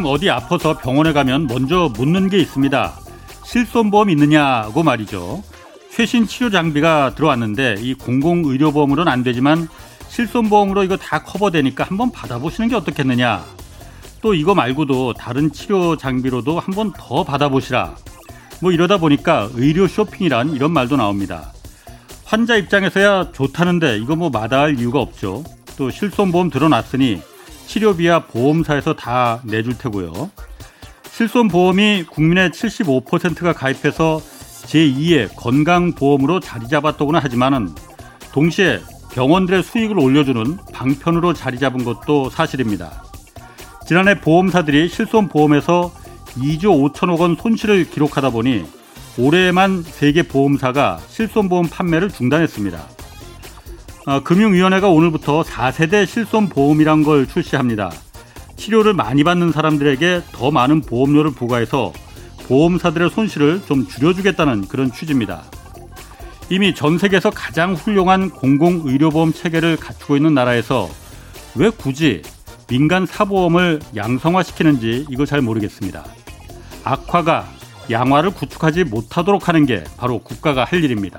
요즘 어디 아파서 병원에 가면 먼저 묻는 게 있습니다. 실손보험 있느냐고 말이죠. 최신 치료 장비가 들어왔는데 이 공공의료보험으로는 안 되지만 실손보험으로 이거 다 커버되니까 한번 받아보시는 게 어떻겠느냐. 또 이거 말고도 다른 치료 장비로도 한번 더 받아보시라. 뭐 이러다 보니까 의료 쇼핑이란 이런 말도 나옵니다. 환자 입장에서야 좋다는데 이거 뭐 마다할 이유가 없죠. 또 실손보험 들어놨으니 치료비야 보험사에서 다 내줄 테고요. 실손보험이 국민의 75%가 가입해서 제2의 건강보험으로 자리 잡았다고는 하지만은 동시에 병원들의 수익을 올려주는 방편으로 자리 잡은 것도 사실입니다. 지난해 보험사들이 실손보험에서 2조 5천억 원 손실을 기록하다 보니 올해만 세계 보험사가 실손보험 판매를 중단했습니다. 어, 금융위원회가 오늘부터 4세대 실손보험이란 걸 출시합니다. 치료를 많이 받는 사람들에게 더 많은 보험료를 부과해서 보험사들의 손실을 좀 줄여주겠다는 그런 취지입니다. 이미 전 세계에서 가장 훌륭한 공공의료보험 체계를 갖추고 있는 나라에서 왜 굳이 민간 사보험을 양성화시키는지 이거 잘 모르겠습니다. 악화가 양화를 구축하지 못하도록 하는 게 바로 국가가 할 일입니다.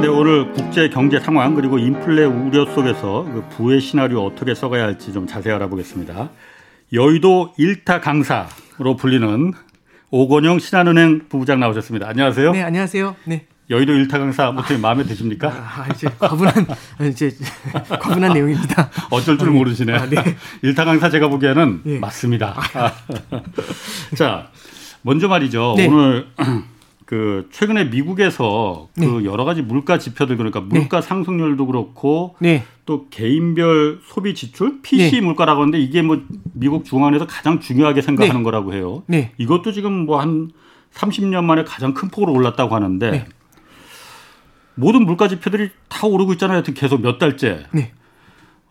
네, 오늘 국제 경제 상황 그리고 인플레 우려 속에서 그 부의 시나리오 어떻게 써가야 할지 좀 자세히 알아보겠습니다. 여의도 일타 강사로 불리는 오건영 신한은행 부부장 나오셨습니다. 안녕하세요. 네, 안녕하세요. 네. 여의도 일타 강사 어떻게 마음에 드십니까? 아, 이제 과분한 이제 과분한 내용입니다. 어쩔 줄 모르시네. 아, 네. 일타 강사 제가 보기에는 네. 맞습니다. 아. 자, 먼저 말이죠. 네. 오늘 그 최근에 미국에서 그 네. 여러 가지 물가 지표들 그러니까 물가 네. 상승률도 그렇고 네. 또 개인별 소비 지출 PC 네. 물가라고 하는데 이게 뭐 미국 중앙에서 가장 중요하게 생각하는 네. 거라고 해요. 이것도 지금 뭐 한 30년 만에 가장 큰 폭으로 올랐다고 하는데 모든 물가 지표들이 다 오르고 있잖아요. 계속 몇 달째. 네.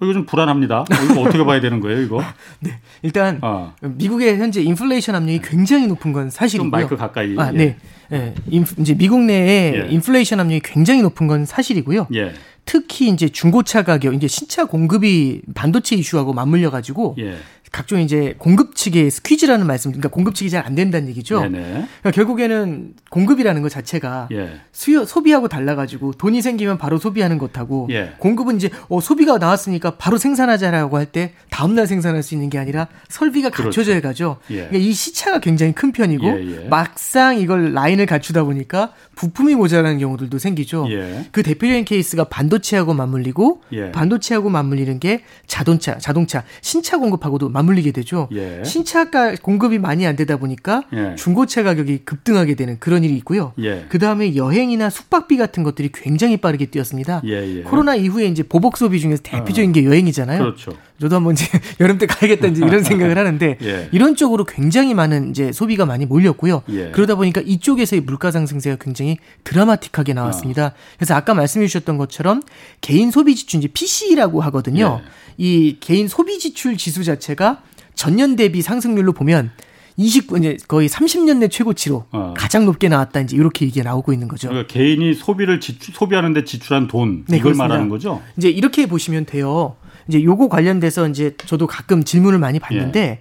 어, 이거 좀 불안합니다. 어, 이거 어떻게 봐야 되는 거예요, 이거? 네. 일단 어. 미국의 현재 인플레이션 압력이 굉장히 높은 건 사실이고요. 좀 마이크 가까이. 아, 예. 네. 예. 이제 미국 내에 예. 인플레이션 압력이 굉장히 높은 건 사실이고요. 예. 특히 이제 중고차 가격, 이제 신차 공급이 반도체 이슈하고 맞물려 가지고 예. 각종 이제 공급 측의 squeeze라는 말씀, 그러니까 공급 측이 잘 안 된다는 얘기죠. 그러니까 결국에는 공급이라는 것 자체가 예. 수요 소비하고 달라가지고 돈이 생기면 바로 소비하는 것하고 예. 공급은 이제 어, 소비가 나왔으니까 바로 생산하자라고 할 때 다음날 생산할 수 있는 게 아니라 설비가 그렇죠. 갖춰져야 하죠. 예. 그러니까 이 시차가 굉장히 큰 편이고 예, 예. 막상 이걸 라인을 갖추다 보니까 부품이 모자라는 경우들도 생기죠. 예. 그 대표적인 케이스가 반도체하고 맞물리고 반도체하고 맞물리는 게 자동차, 자동차 신차 공급하고도 맞물리게 되죠. 예. 신차가 공급이 많이 안 되다 보니까 예. 중고차 가격이 급등하게 되는 그런 일이 있고요. 예. 그 다음에 여행이나 숙박비 같은 것들이 굉장히 빠르게 뛰었습니다. 예, 예. 코로나 이후에 이제 보복 소비 중에서 대표적인 어. 게 여행이잖아요. 그렇죠. 저도 한번 이제 여름 때 가야겠다 이제 이런 생각을 하는데 예. 이런 쪽으로 굉장히 많은 이제 소비가 많이 몰렸고요. 그러다 보니까 이쪽에서의 물가 상승세가 굉장히 드라마틱하게 나왔습니다. 어. 그래서 아까 말씀해 주셨던 것처럼 개인 소비 지출 이제 PC라고 하거든요. 이 개인 소비 지출 지수 자체가 전년 대비 상승률로 보면 29 이제 거의 30년 내 최고치로 어. 가장 높게 나왔다 이제 이렇게 얘기가 나오고 있는 거죠. 그러니까 개인이 소비를 지출, 소비하는데 지출한 돈 네, 이걸 그렇습니다. 말하는 거죠. 이제 이렇게 보시면 돼요. 이제 요거 관련돼서 이제 저도 가끔 질문을 많이 받는데 예.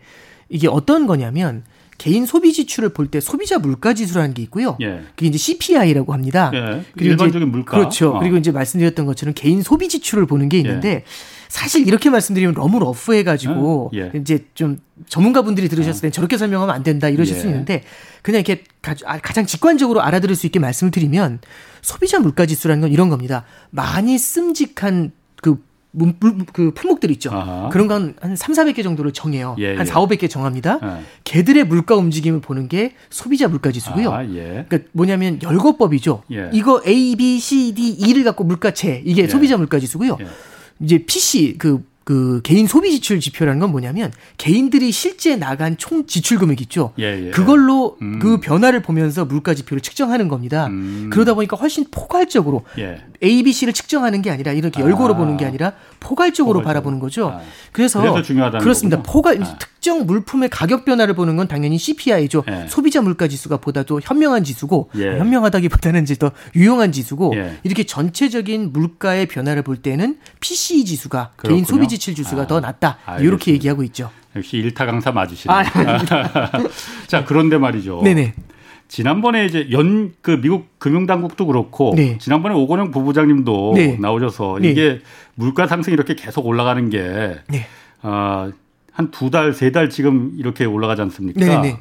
이게 어떤 거냐면 개인 소비 지출을 볼 때 소비자 물가 지수라는 게 있고요. 예. 그게 이제 CPI라고 합니다. 예. 그리고 일반적인 물가. 그렇죠. 어. 그리고 이제 말씀드렸던 것처럼 개인 소비 지출을 보는 게 있는데 예. 사실 이렇게 말씀드리면 너무 러프해 가지고 예. 이제 좀 전문가분들이 들으셨을 땐 저렇게 설명하면 안 된다 이러실 수 예. 있는데 그냥 이렇게 아, 가장 직관적으로 알아들을 수 있게 말씀을 드리면 소비자 물가 지수라는 건 이런 겁니다. 많이 씀직한 그 문, 그 품목들 있죠. 아하. 그런 건 한 3, 400개 정도를 정해요. 예, 한 4, 예. 500개 정합니다. 예. 걔들의 물가 움직임을 보는 게 소비자 물가 지수고요. 아, 예. 그러니까 뭐냐면 열거법이죠. 예. 이거 A, B, C, D, E를 갖고 물가체 이게 예. 소비자 물가 지수고요. 이제 PC 그 그 개인 소비 지출 지표라는 건 뭐냐면 개인들이 실제 나간 총 지출 금액 있죠. 예, 예. 그걸로 음. 그 변화를 보면서 물가 지표를 측정하는 겁니다. 음. 그러다 보니까 훨씬 포괄적으로 예. A, B, C를 측정하는 게 아니라 이렇게 열고로 아. 보는 게 아니라 포괄적으로, 포괄적으로. 바라보는 거죠. 아. 그래서, 그래서 중요하다는 그렇습니다. 거군요. 포괄 아. 특정 물품의 가격 변화를 보는 건 당연히 CPI죠. 예. 소비자 물가 지수가 보다도 현명한 지수고 예. 현명하다기보다는 이제 더 유용한 지수고 예. 이렇게 전체적인 물가의 변화를 볼 때는 PCE 지수가 그렇군요. 개인 소비 지출 지수가 아. 더 낮다. 알겠습니다. 이렇게 얘기하고 있죠. 역시 일타 강사 맞으시네. 아, 자 그런데 말이죠. 네네. 지난번에 이제 연 그 미국 금융당국도 그렇고 네. 지난번에 오건영 부부장님도 네. 나오셔서 네. 이게 물가 상승이 이렇게 계속 올라가는 게 네. 어, 한 두 달, 세 달 지금 이렇게 올라가지 않습니까? 네, 네.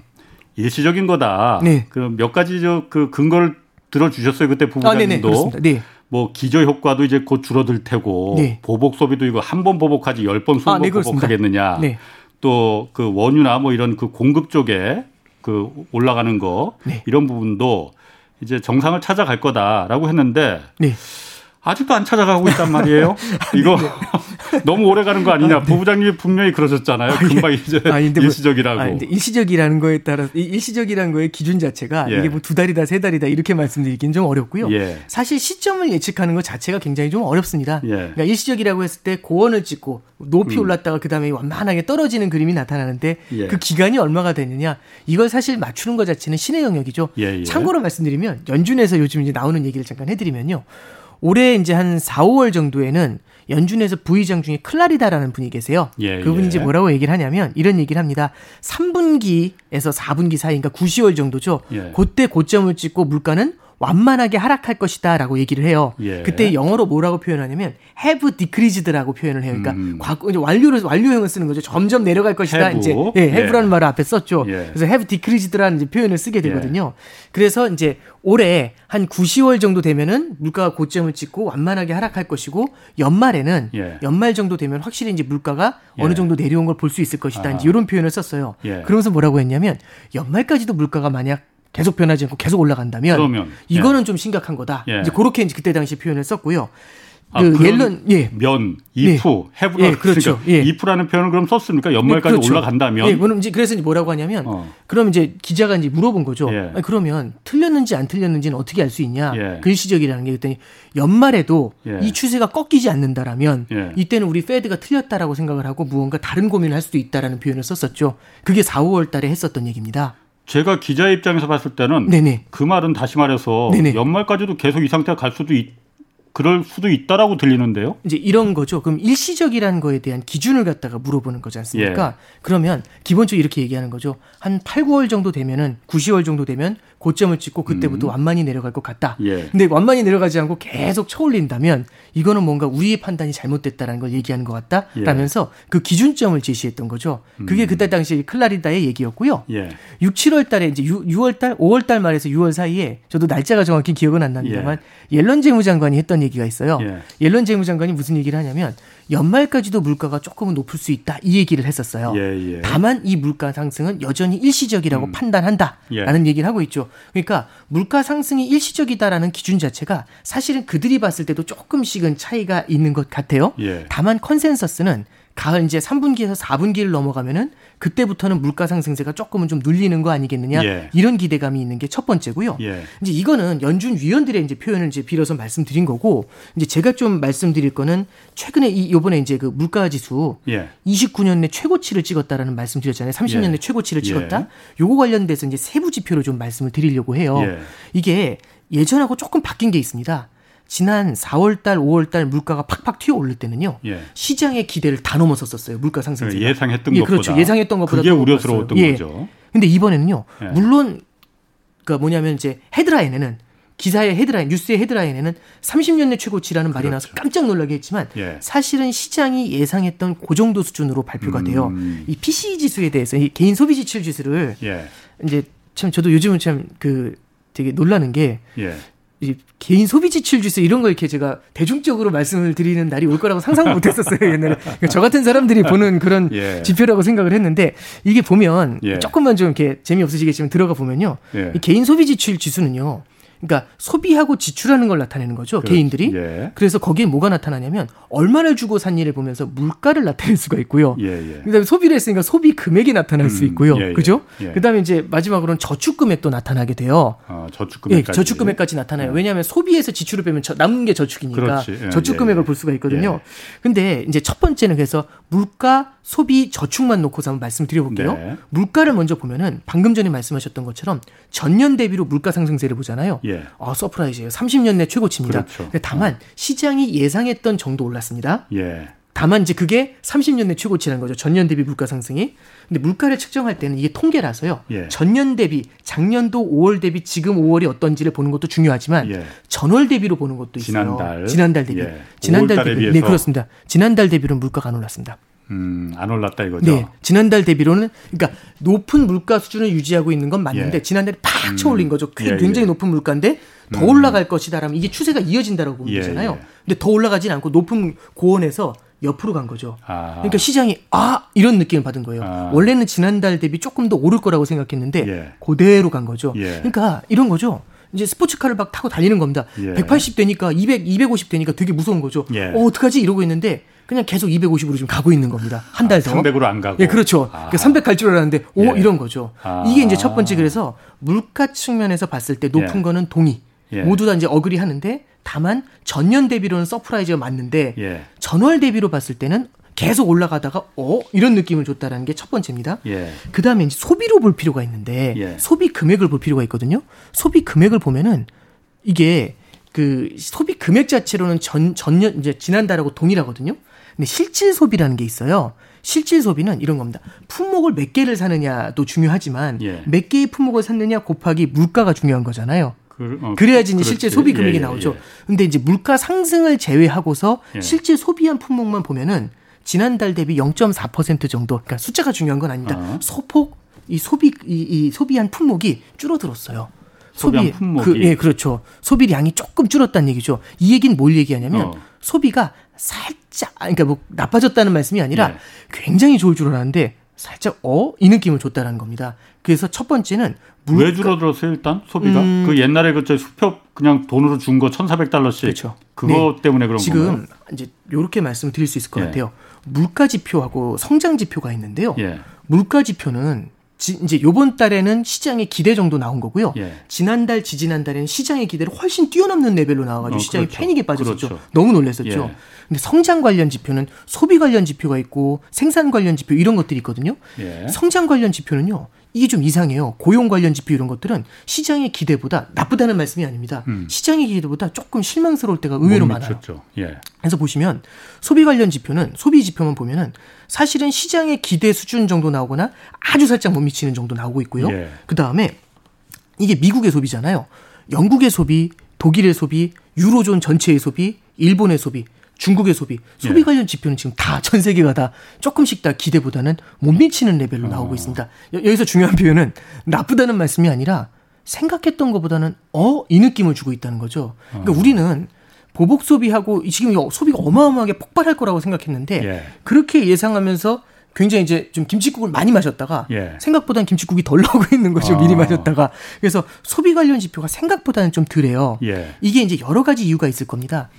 일시적인 거다. 네. 그럼 몇 가지 저그 근거를 들어주셨어요. 그때 부부장님도. 아, 네, 뭐 기저 효과도 이제 곧 줄어들 테고 네. 보복 소비도 이거 한 번 보복하지 열 번, 스무 아, 번 보복하겠느냐. 네. 또그 원유나 뭐 이런 그 공급 쪽에 그 올라가는 거 네. 이런 부분도 이제 정상을 찾아갈 거다라고 했는데 네. 아직도 안 찾아가고 있단 말이에요. 이거 네. 너무 오래 가는 거 아니냐. 아, 네. 부부장님이 분명히 그러셨잖아요. 아, 예. 금방 이제 아니, 뭐, 일시적이라고. 아니, 일시적이라는 거에 따라 일시적이라는 거의 기준 자체가 예. 이게 뭐 두 달이다 세 달이다 이렇게 말씀드리긴 좀 어렵고요. 예. 사실 시점을 예측하는 것 자체가 굉장히 좀 어렵습니다. 예. 그러니까 일시적이라고 했을 때 고원을 찍고 높이 음. 올랐다가 그 다음에 완만하게 떨어지는 그림이 나타나는데 예. 그 기간이 얼마가 되느냐 이걸 사실 맞추는 것 자체는 신의 영역이죠. 예, 참고로 말씀드리면 연준에서 요즘 이제 나오는 얘기를 잠깐 해드리면요. 올해 이제 한 4, 5월 정도에는 연준에서 부의장 중에 클라리다라는 분이 계세요. 예, 그분이 예. 이제 뭐라고 얘기를 하냐면 이런 얘기를 합니다. 3분기에서 4분기 사이, 그러니까 9, 10월 정도죠. 예. 그때 고점을 찍고 물가는 완만하게 하락할 것이다 라고 얘기를 해요. 예. 그때 영어로 뭐라고 표현하냐면 have decreased라고 표현을 해요. 그러니까 음. 과거 이제 완료를 완료형을 쓰는 거죠. 점점 내려갈 것이다. have. 이제 예, have라는 예. 말을 앞에 썼죠. 예. 그래서 have decreased라는 이제 표현을 쓰게 되거든요. 예. 그래서 이제 올해 한 9, 10월 정도 되면은 물가가 고점을 찍고 완만하게 하락할 것이고 연말에는 예. 연말 정도 되면 확실히 이제 물가가 어느 정도 내려온 걸 볼 수 있을 것이다. 아. 이제 이런 표현을 썼어요. 그러면서 뭐라고 했냐면 연말까지도 물가가 만약 계속 변하지 않고 계속 올라간다면 그러면, 이거는 예. 좀 심각한 거다. 예. 이제 그렇게 이제 그때 당시 표현을 썼고요. 아, 그 옐런 예. 면 이프 예. 해브라 예, 그렇죠. 그러니까 예. 이프라는 표현을 그럼 썼습니까? 연말까지 네, 그렇죠. 올라간다면. 예, 그럼 이제 그래서 이제 뭐라고 하냐면 어. 그럼 이제 기자가 이제 물어본 거죠. 예. 아니, 그러면 틀렸는지 안 틀렸는지는 어떻게 알 수 있냐? 예. 글시적이라는 게 그랬더니 연말에도 예. 이 추세가 꺾이지 않는다라면 예. 이때는 우리 페드가 틀렸다라고 생각을 하고 무언가 다른 고민을 할 수도 있다라는 표현을 썼었죠. 그게 4, 5월 달에 했었던 얘기입니다. 제가 기자 입장에서 봤을 때는 네네. 그 말은 다시 말해서 네네. 연말까지도 계속 이 상태가 갈 수도 있, 그럴 수도 있다라고 들리는데요. 이제 이런 거죠. 그럼 일시적이라는 거에 대한 기준을 갖다가 물어보는 거지 않습니까? 예. 그러면 기본적으로 이렇게 얘기하는 거죠. 한 8, 9월 정도 되면은 9, 10월 정도 되면 고점을 찍고 그때부터 음. 완만히 내려갈 것 같다. 예. 근데 완만히 내려가지 않고 계속 쳐올린다면 이거는 뭔가 우리의 판단이 잘못됐다라는 걸 얘기하는 것 같다라면서 예. 그 기준점을 제시했던 거죠. 그게 음. 그때 당시 클라리다의 얘기였고요. 예. 6, 7월 달에 이제 6, 6월 달, 5월 달 말에서 6월 사이에 저도 날짜가 정확히 기억은 안 납니다만 예. 옐런 재무장관이 했던 얘기가 있어요. 예. 옐런 재무장관이 무슨 얘기를 하냐면 연말까지도 물가가 조금은 높을 수 있다 이 얘기를 했었어요. 예, 예. 다만 이 물가 상승은 여전히 일시적이라고 음. 판단한다라는 예. 얘기를 하고 있죠. 그러니까 물가 상승이 일시적이다라는 기준 자체가 사실은 그들이 봤을 때도 조금씩은 차이가 있는 것 같아요. 예. 다만 컨센서스는 가을 이제 3분기에서 4분기를 넘어가면은 그때부터는 물가 상승세가 조금은 좀 눌리는 거 아니겠느냐 예. 이런 기대감이 있는 게 첫 번째고요. 예. 이제 이거는 연준 위원들의 이제 표현을 이제 빌어서 말씀드린 거고 이제 제가 좀 말씀드릴 거는 최근에 이 요번에 이제 그 물가 지수 예. 29년 내 최고치를 찍었다라는 말씀드렸잖아요. 30년 내 예. 최고치를 찍었다. 예. 요거 관련돼서 이제 세부 지표로 좀 말씀을 드리려고 해요. 예. 이게 예전하고 조금 바뀐 게 있습니다. 지난 4월 달, 5월 달 물가가 팍팍 튀어 오를 때는요. 예. 시장의 기대를 다 넘어섰었어요. 물가 상승세. 예상했던 예, 것보다. 그렇죠. 예상했던 것보다 그게 우려스러웠던 예. 거죠. 근데 이번에는요. 예. 물론 그러니까 뭐냐면 이제 헤드라인에는 기사의 헤드라인, 뉴스의 헤드라인에는 30년 내 최고치라는 말이 그렇죠. 나와서 깜짝 놀라게 했지만 예. 사실은 시장이 예상했던 그 정도 수준으로 발표가 돼요. 음. 이 PCE 지수에 대해서 이 개인 소비 지출 지수를 예. 이제 참 저도 요즘은 참 그 되게 놀라는 게 예. 이 개인 소비 지출 지수 이런 거 이렇게 제가 대중적으로 말씀을 드리는 날이 올 거라고 상상 못 했었어요, 옛날에. 그러니까 저 같은 사람들이 보는 그런 예. 지표라고 생각을 했는데 이게 보면 예. 조금만 좀 이렇게 재미없으시겠지만 들어가 보면요. 예. 이 개인 소비 지출 지수는요. 그러니까 소비하고 지출하는 걸 나타내는 거죠. 그렇지. 개인들이. 예. 그래서 거기에 뭐가 나타나냐면 얼마를 주고 산 일을 보면서 물가를 나타낼 수가 있고요. 예, 예. 그다음에 소비를 했으니까 소비 금액이 나타날 음, 수 있고요. 예, 예. 그죠? 예. 그다음에 이제 마지막으로는 저축 금액도 나타나게 돼요. 아, 저축 금액. 예, 저축 금액까지 나타나요. 왜냐하면 소비에서 지출을 빼면 저, 남는 게 저축이니까 저축 금액을 볼 수가 있거든요. 근데 이제 첫 번째는 그래서 물가, 소비, 저축만 놓고서 한번 말씀드려볼게요. 네. 물가를 먼저 보면은 방금 전에 말씀하셨던 것처럼 전년 대비로 물가 상승세를 보잖아요. 예. 아, surprise예요. 30년 내 최고치입니다. 그렇죠. 다만 시장이 예상했던 정도 올랐습니다. 예. 다만 이제 그게 30년 내 최고치라는 거죠. 전년 대비 물가 상승이. 근데 물가를 측정할 때는 이게 통계라서요. 예. 전년 대비, 작년도 5월 대비 지금 5월이 어떤지를 보는 것도 중요하지만 예. 전월 대비로 보는 것도 있어요. 지난달. 지난달 대비. 예. 지난달 대비. 네, 그렇습니다. 지난달 대비로는 물가가 안 올랐습니다. 음, 안 올랐다 이거죠. 네. 지난달 대비로는 그러니까 높은 물가 수준을 유지하고 있는 건 맞는데 예. 지난달에 팍 음. 쳐올린 거죠. 예, 굉장히 예. 높은 물가인데 더 음. 올라갈 것이다라면 이게 추세가 이어진다라고 보면 예, 되잖아요. 예. 근데 더 올라가진 않고 높은 고원에서 옆으로 간 거죠. 아. 그러니까 시장이 아 이런 느낌을 받은 거예요. 아. 원래는 지난달 대비 조금 더 오를 거라고 생각했는데 예. 그대로 간 거죠. 그러니까 이런 거죠. 이제 스포츠카를 막 타고 달리는 겁니다. 180 되니까 200, 250 되니까 되게 무서운 거죠. 어, 어떡하지? 이러고 있는데 그냥 계속 250으로 지금 가고 있는 겁니다. 한달 아, 더. 300으로 안 가고. 예, 그렇죠. 아. 그러니까 300 갈 줄 알았는데 오 예. 이런 거죠. 아. 이게 이제 첫 번째 그래서 물가 측면에서 봤을 때 높은 예. 거는 동의. 예. 모두 다 이제 agree 하는데 다만 전년 대비로는 surprise가 맞는데 예. 전월 대비로 봤을 때는 계속 올라가다가 어 이런 느낌을 줬다라는 게 첫 번째입니다. 예. 그 다음에 이제 소비로 볼 필요가 있는데 예. 소비 금액을 볼 필요가 있거든요. 소비 금액을 보면은 이게 그 소비 금액 자체로는 전 전년 이제 지난달하고 동일하거든요. 근데 실질 소비라는 게 있어요. 실질 소비는 이런 겁니다. 품목을 몇 개를 사느냐도 중요하지만 예. 몇 개의 품목을 샀느냐 곱하기 물가가 중요한 거잖아요. 그, 어, 그래야지 이제 실제 소비 금액이 예, 예, 나오죠. 예. 근데 이제 물가 상승을 제외하고서 예. 실제 소비한 품목만 보면은 지난달 대비 0.4% 정도. 그러니까 숫자가 중요한 건 아닙니다. 어. 소폭 이 소비 이, 이 소비한 품목이 줄어들었어요. 소비 품목이 그, 예, 그렇죠. 소비량이 조금 줄었다는 얘기죠. 이 얘기는 뭘 얘기하냐면 어. 소비가 살짝 그러니까 뭐 나빠졌다는 말씀이 아니라 예. 굉장히 좋을 줄 알았는데 살짝 어 이 느낌을 줬다라는 겁니다. 그래서 첫 번째는 물가... 왜 줄어들었어요 일단 소비가 음... 그 옛날에 그저 수표 그냥 돈으로 준 거 1,400달러씩 그렇죠. 그거 네. 때문에 그런 지금 건가요? 이제 이렇게 말씀드릴 수 있을 것 예. 같아요. 물가 지표하고 성장 지표가 있는데요. 예. 물가 지표는 지, 이제 요번 달에는 시장의 기대 정도 나온 거고요. 예. 지난달, 지지난달에는 시장의 기대를 훨씬 뛰어넘는 레벨로 나와가지고 어, 시장이 그렇죠. 패닉에 빠졌었죠. 그렇죠. 너무 놀랐었죠. 예. 근데 성장 관련 지표는 소비 관련 지표가 있고 생산 관련 지표 이런 것들이 있거든요. 예. 성장 관련 지표는요. 이게 좀 이상해요. 고용 관련 지표 이런 것들은 시장의 기대보다 나쁘다는 말씀이 아닙니다. 음. 시장의 기대보다 조금 실망스러울 때가 의외로 많아요. 예. 그래서 보시면 소비 관련 지표는 소비 지표만 보면은 사실은 시장의 기대 수준 정도 나오거나 아주 살짝 못 미치는 정도 나오고 있고요. 예. 그 다음에 이게 미국의 소비잖아요. 영국의 소비, 독일의 소비, 유로존 전체의 소비, 일본의 소비, 중국의 소비, 소비 예. 관련 지표는 지금 다 전 세계가 다 조금씩 다 기대보다는 못 미치는 레벨로 나오고 어. 있습니다. 여 기서 중요한 표현은 나쁘다는 말씀이 아니라 생각했던 것보다는 어 이 느낌을 주고 있다는 거죠. 그러니까 어. 우리는 보복 소비하고 지금 소비가 어마어마하게 폭발할 거라고 생각했는데 예. 그렇게 예상하면서 굉장히 이제 좀 김치국을 많이 마셨다가 예. 생각보다는 김치국이 덜 나오고 있는 거죠. 아. 미리 마셨다가. 그래서 소비 관련 지표가 생각보다는 좀 덜해요. 예. 이게 이제 여러 가지 이유가 있을 겁니다.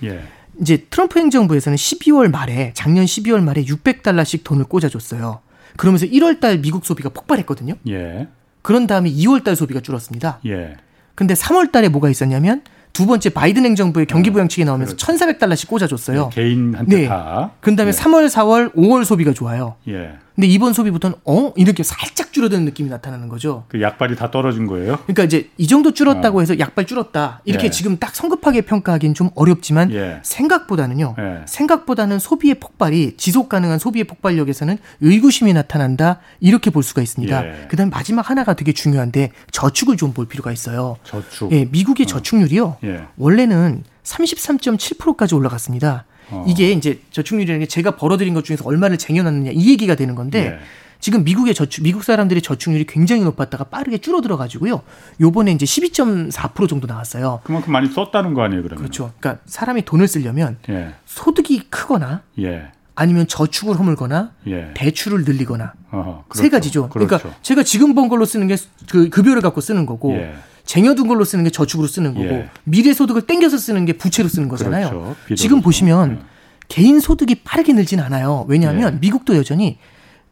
예. 이제 트럼프 행정부에서는 12월 말에 작년 12월 말에 600달러씩 돈을 꽂아줬어요. 그러면서 1월 달 미국 소비가 폭발했거든요. 예. 그런 다음에 2월 달 소비가 줄었습니다. 예. 근데 3월 달에 뭐가 있었냐면 두 번째 바이든 행정부의 경기 부양책이 나오면서 그렇죠. 1,400달러씩 꽂아줬어요. 네, 개인한테 네. 다. 그 다음에 예. 3월, 4월, 5월 소비가 좋아요. 예. 근데 이번 소비부터는 어 이렇게 살짝 줄어드는 느낌이 나타나는 거죠. 그 약발이 다 떨어진 거예요? 그러니까 이제 이 정도 줄었다고 어. 해서 약발 줄었다 이렇게 예. 지금 딱 성급하게 평가하기는 좀 어렵지만 예. 생각보다는요. 예. 생각보다는 소비의 폭발이 지속 가능한 소비의 폭발력에서는 의구심이 나타난다 이렇게 볼 수가 있습니다. 예. 그다음 마지막 하나가 되게 중요한데 저축을 좀 볼 필요가 있어요. 저축. 예, 미국의 어. 저축률이요. 예. 원래는 33.7%까지 올라갔습니다. 어. 이게 이제 저축률이라는 게 제가 벌어들인 것 중에서 얼마를 쟁여놨느냐 이 얘기가 되는 건데 네. 지금 미국의 저축 미국 사람들의 저축률이 굉장히 높았다가 빠르게 줄어들어 가지고요. 요번에 이제 12.4% 정도 나왔어요. 그만큼 많이 썼다는 거 아니에요, 그러면? 그렇죠. 그러니까 사람이 돈을 쓰려면 예. 소득이 크거나 예. 아니면 저축을 허물거나 예. 대출을 늘리거나 어허, 그렇죠. 세 가지죠. 그러니까 그렇죠. 그러니까 제가 지금 번 걸로 쓰는 게 그 급여를 갖고 쓰는 거고 예. 쟁여둔 걸로 쓰는 게 저축으로 쓰는 거고 예. 미래 소득을 땡겨서 쓰는 게 부채로 쓰는 거잖아요. 그렇죠. 지금 보시면 예. 개인 소득이 빠르게 늘진 않아요. 왜냐하면 예. 미국도 여전히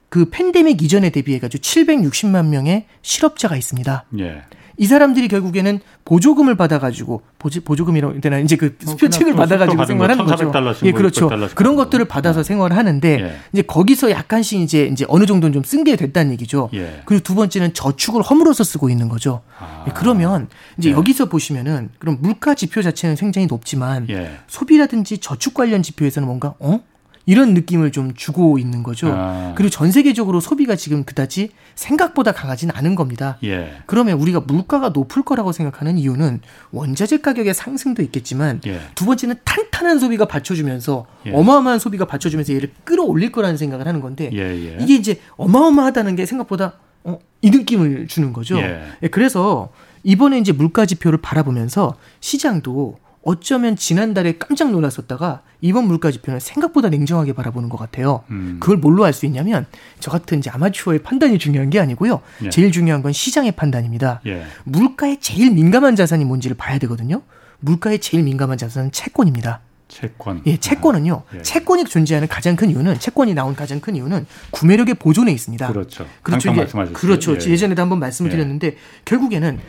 그 팬데믹 이전에 대비해 가지고 760만 명의 실업자가 있습니다. 예. 이 사람들이 결국에는 보조금을 받아가지고 보지, 보조금이라고 되나 이제 그 어, 수표책을 받아가지고 생활하는 뭐 거죠. 예, 그렇죠. 그런 것들을 받아서 네. 생활하는데 예. 이제 거기서 약간씩 이제 이제 어느 정도는 좀 쓴 게 됐다는 얘기죠. 예. 그리고 두 번째는 저축을 허물어서 쓰고 있는 거죠. 아. 예, 그러면 이제 예. 여기서 보시면은 그럼 물가 지표 자체는 굉장히 높지만 예. 소비라든지 저축 관련 지표에서는 뭔가 어 이런 느낌을 좀 주고 있는 거죠. 아. 그리고 전 세계적으로 소비가 지금 그다지 생각보다 강하지는 않은 겁니다. 예. 그러면 우리가 물가가 높을 거라고 생각하는 이유는 원자재 가격의 상승도 있겠지만 예. 두 번째는 탄탄한 소비가 받쳐주면서 예. 어마어마한 소비가 받쳐주면서 얘를 끌어올릴 거라는 생각을 하는 건데 예, 예. 이게 이제 어마어마하다는 게 생각보다 어, 이 느낌을 주는 거죠. 예. 그래서 이번에 이제 물가 지표를 바라보면서 시장도 어쩌면 지난달에 깜짝 놀랐었다가 이번 물가 지표는 생각보다 냉정하게 바라보는 것 같아요. 음. 그걸 뭘로 알 수 있냐면 저 같은 이제 아마추어의 판단이 중요한 게 아니고요. 예. 제일 중요한 건 시장의 판단입니다. 예. 물가에 제일 민감한 자산이 뭔지를 봐야 되거든요. 물가에 제일 민감한 자산은 채권입니다. 채권. 예, 채권은요. 아, 예. 채권이 존재하는 가장 큰 이유는 채권이 나온 가장 큰 이유는 구매력의 보존에 있습니다. 그렇죠. 그렇죠. 예, 그렇죠. 예. 예전에도 한번 말씀을 예. 드렸는데 결국에는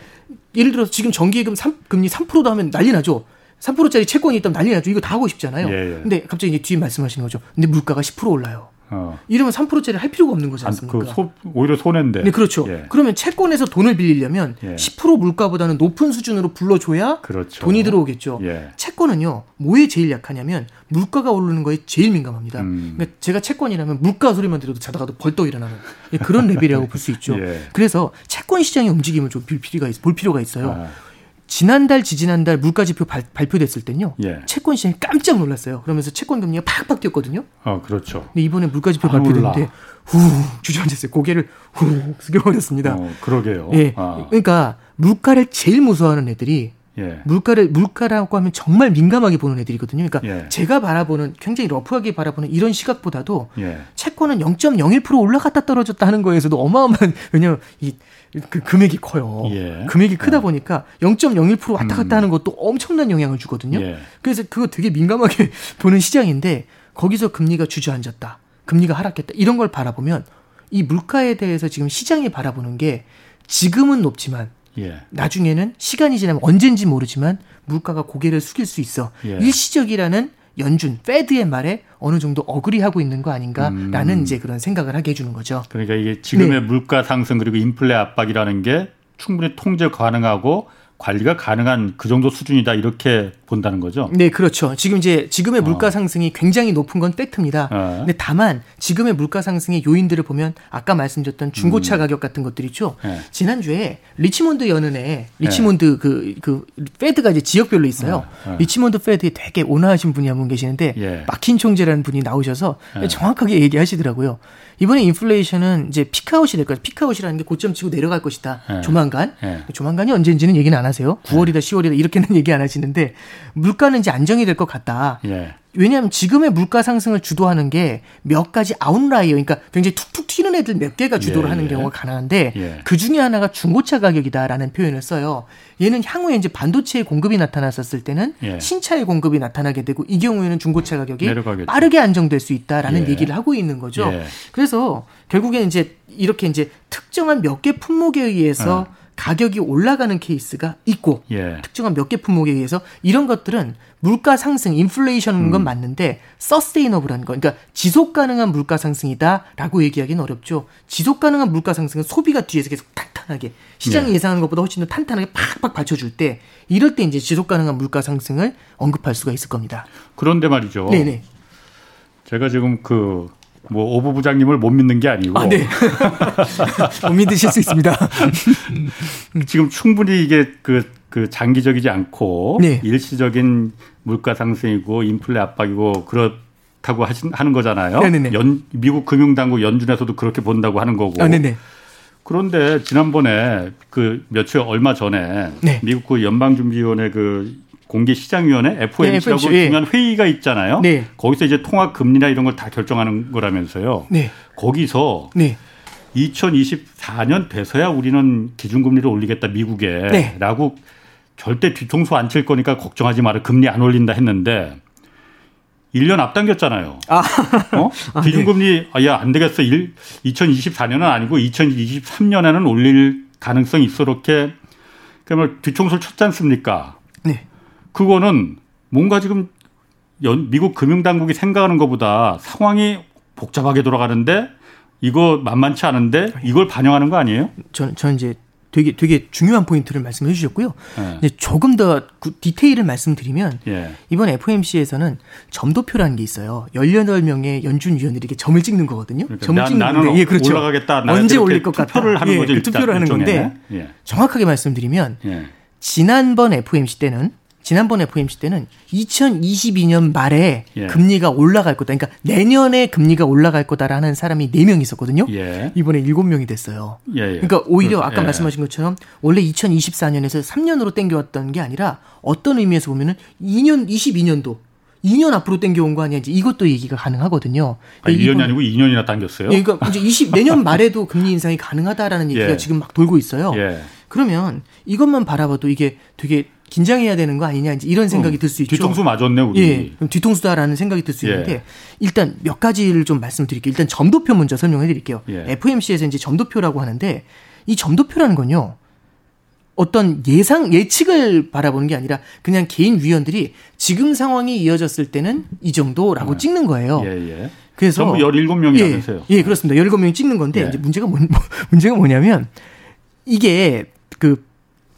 예를 들어서 지금 정기예금 3, 금리 3%도 하면 난리 나죠. 3%짜리 채권이 있다면 난리 나죠. 이거 다 하고 싶잖아요. 예, 예. 근데 갑자기 이제 뒤에 말씀하시는 거죠. 근데 물가가 10% 올라요. 어. 이러면 3%짜리 할 필요가 없는 거지 않습니까? 그 소, 오히려 손해인데. 네, 그렇죠. 예. 그러면 채권에서 돈을 빌리려면 예. 10% 물가보다는 높은 수준으로 불러줘야 그렇죠. 돈이 들어오겠죠. 예. 채권은요, 뭐에 제일 약하냐면 물가가 오르는 거에 제일 민감합니다. 음. 그러니까 제가 채권이라면 물가 소리만 들어도 자다가도 벌떡 일어나는 그런 레벨이라고 볼 수 있죠. 예. 그래서 채권 시장의 움직임을 좀 볼 필요가, 볼 필요가 있어요. 아. 지난달 지지난달 물가 지표 발, 표됐을 땐요. 예. 채권 시장이 깜짝 놀랐어요. 그러면서 채권 금리가 팍팍 뛰었거든요. 어, 그렇죠. 근데 이번에 물가 지표 발표됐는데 후 주저앉았어요. 고개를 후 숙여버렸습니다. 어, 그러게요. 예. 아. 그러니까 물가를 제일 무서워하는 애들이 예. 물가를 물가라고 하면 정말 민감하게 보는 애들이거든요. 그러니까 예. 제가 바라보는 굉장히 러프하게 바라보는 이런 시각보다도 예. 채권은 0.01% 올라갔다 떨어졌다 하는 거에서도 어마어마한 왜냐면 이 그 금액이 커요. 예. 금액이 크다 어. 보니까 0.01% 왔다 갔다 음. 하는 것도 엄청난 영향을 주거든요. 예. 그래서 그거 되게 민감하게 보는 시장인데 거기서 금리가 주저앉았다. 금리가 하락했다. 이런 걸 바라보면 이 물가에 대해서 지금 시장이 바라보는 게 지금은 높지만 예. 나중에는 시간이 지나면 언젠지 모르지만 물가가 고개를 숙일 수 있어. 예. 일시적이라는 연준, 페드의 말에 어느 정도 어그리하고 있는 거 아닌가라는 음. 이제 그런 생각을 하게 해주는 거죠. 그러니까 이게 지금의 네. 물가 상승 그리고 인플레 압박이라는 게 충분히 통제 가능하고 관리가 가능한 그 정도 수준이다 이렇게 본다는 거죠. 네, 그렇죠. 지금 이제 지금의 물가 어. 상승이 굉장히 높은 건 팩트입니다. 어. 근데 다만 지금의 물가 상승의 요인들을 보면 아까 말씀드렸던 중고차 음. 가격 같은 것들 있죠. 네. 지난주에 리치몬드 연은에 리치몬드 그그 네. 그 Fed가 이제 지역별로 있어요. 어. 리치몬드 Fed에 되게 온화하신 분이 한 분 계시는데 예. 바킨 총재라는 분이 나오셔서 예. 정확하게 얘기하시더라고요. 이번에 인플레이션은 이제 peak out이 될 거예요. peak out이라는 게 고점 치고 내려갈 것이다. 네. 조만간. 네. 조만간이 언제인지는 얘기는 안 하세요. 9월이다, 10월이다 이렇게는 얘기 안 하시는데 물가는 이제 안정이 될 것 같다. 예. 왜냐하면 지금의 물가 상승을 주도하는 게 몇 가지 outlier, 그러니까 굉장히 툭툭 튀는 애들 몇 개가 주도를 예, 하는 예. 경우가 가능한데 예. 그 중에 하나가 중고차 가격이다라는 표현을 써요. 얘는 향후에 이제 반도체의 공급이 나타났었을 때는 예. 신차의 공급이 나타나게 되고 이 경우에는 중고차 가격이 내려가겠죠. 빠르게 안정될 수 있다라는 예. 얘기를 하고 있는 거죠. 예. 그래서 결국에는 이제 이렇게 이제 특정한 몇 개 품목에 의해서 어. 가격이 올라가는 케이스가 있고 예. 특정한 몇 개 품목에 의해서 이런 것들은 물가 상승, 인플레이션인 건 음. 맞는데 서스테이너블한 거, 그러니까 지속 가능한 물가 상승이다라고 얘기하기는 어렵죠. 지속 가능한 물가 상승은 소비가 뒤에서 계속 탄탄하게 시장이 예. 상하는 것보다 훨씬 더 탄탄하게 팍팍 받쳐줄 때 이럴 때 이제 지속 가능한 물가 상승을 언급할 수가 있을 겁니다. 그런데 말이죠. 네네. 제가 지금 그 뭐 오부 부장님을 못 믿는 게 아니고. 아, 네. 못 믿으실 수 있습니다. 지금 충분히 이게 그, 그 장기적이지 않고 네. 일시적인 물가 상승이고 인플레 압박이고 그렇다고 하신, 하는 거잖아요. 네네네. 연, 미국 금융당국 연준에서도 그렇게 본다고 하는 거고. 아, 네네. 그런데 지난번에 그 며칠 얼마 전에 네. 미국 그 연방준비위원회 그 공개시장위원회 FOMC라고 네, 중요한 예. 회의가 있잖아요. 네. 거기서 이제 통화 금리나 이런 걸 다 결정하는 거라면서요. 네. 거기서 네. 2024년 돼서야 우리는 기준금리를 올리겠다 미국에라고 네. 절대 뒤통수 안 칠 거니까 걱정하지 마라 금리 안 올린다 했는데 1년 앞당겼잖아요. 아. 어? 아, 네. 기준금리 아, 야, 안 되겠어. 1, 2024년은 아니고 2023년에는 올릴 가능성이 있어. 이렇게 그러면 뒤통수를 쳤지 않습니까? 네. 그거는 뭔가 지금 연, 미국 금융당국이 생각하는 것보다 상황이 복잡하게 돌아가는데 이거 만만치 않은데 이걸 반영하는 거 아니에요? 저는, 저는 이제 되게 되게 중요한 포인트를 말씀해 주셨고요. 네. 이제 조금 더 디테일을 말씀드리면 예. 이번 FOMC에서는 점도표라는 게 있어요. 18명의 연준 위원들이 게 점을 찍는 거거든요. 그러니까 점을 찍는 나는 예, 그렇죠. 올라가겠다. 언제 올릴 것 같다. 투표를 하는 예, 거죠. 그 투표를 하는 건데 예. 정확하게 말씀드리면 예. 지난번 FOMC 때는 지난번 FOMC 때는 2022년 말에 예. 금리가 올라갈 거다. 그러니까 내년에 금리가 올라갈 거다라는 사람이 4명 있었거든요. 예. 이번에 7명이 됐어요. 예, 예. 그러니까 오히려 아까 예. 말씀하신 것처럼 원래 2024년에서 3년으로 땡겨왔던 게 아니라 어떤 의미에서 보면은 2년, 22년도 2년 앞으로 땡겨온 거 아니야. 이제 이것도 얘기가 가능하거든요. 아, 2년이 아니고 2년이나 당겼어요? 예, 그러니까 이제 20, 내년 말에도 금리 인상이 가능하다라는 얘기가 예. 지금 막 돌고 있어요. 예. 그러면 이것만 바라봐도 이게 되게 긴장해야 되는 거 아니냐 이제 이런 생각이 음, 들수 있죠. 뒤통수 맞았네 우리. 예, 그럼 뒤통수다라는 생각이 들 수 있는데 예. 일단 몇 가지를 좀 말씀드릴게요. 일단 점도표 먼저 설명해드릴게요. 예. FOMC에서 이제 점도표라고 하는데 이 점도표라는 건요. 어떤 예상 예측을 바라보는 게 아니라 그냥 개인 위원들이 지금 상황이 이어졌을 때는 이 정도라고 네. 찍는 거예요. 예, 예. 그래서 전부 17명이라면서요. 예, 예, 그렇습니다. 17명이 찍는 건데 예. 이제 문제가 뭐, 문제가 뭐냐면 이게 그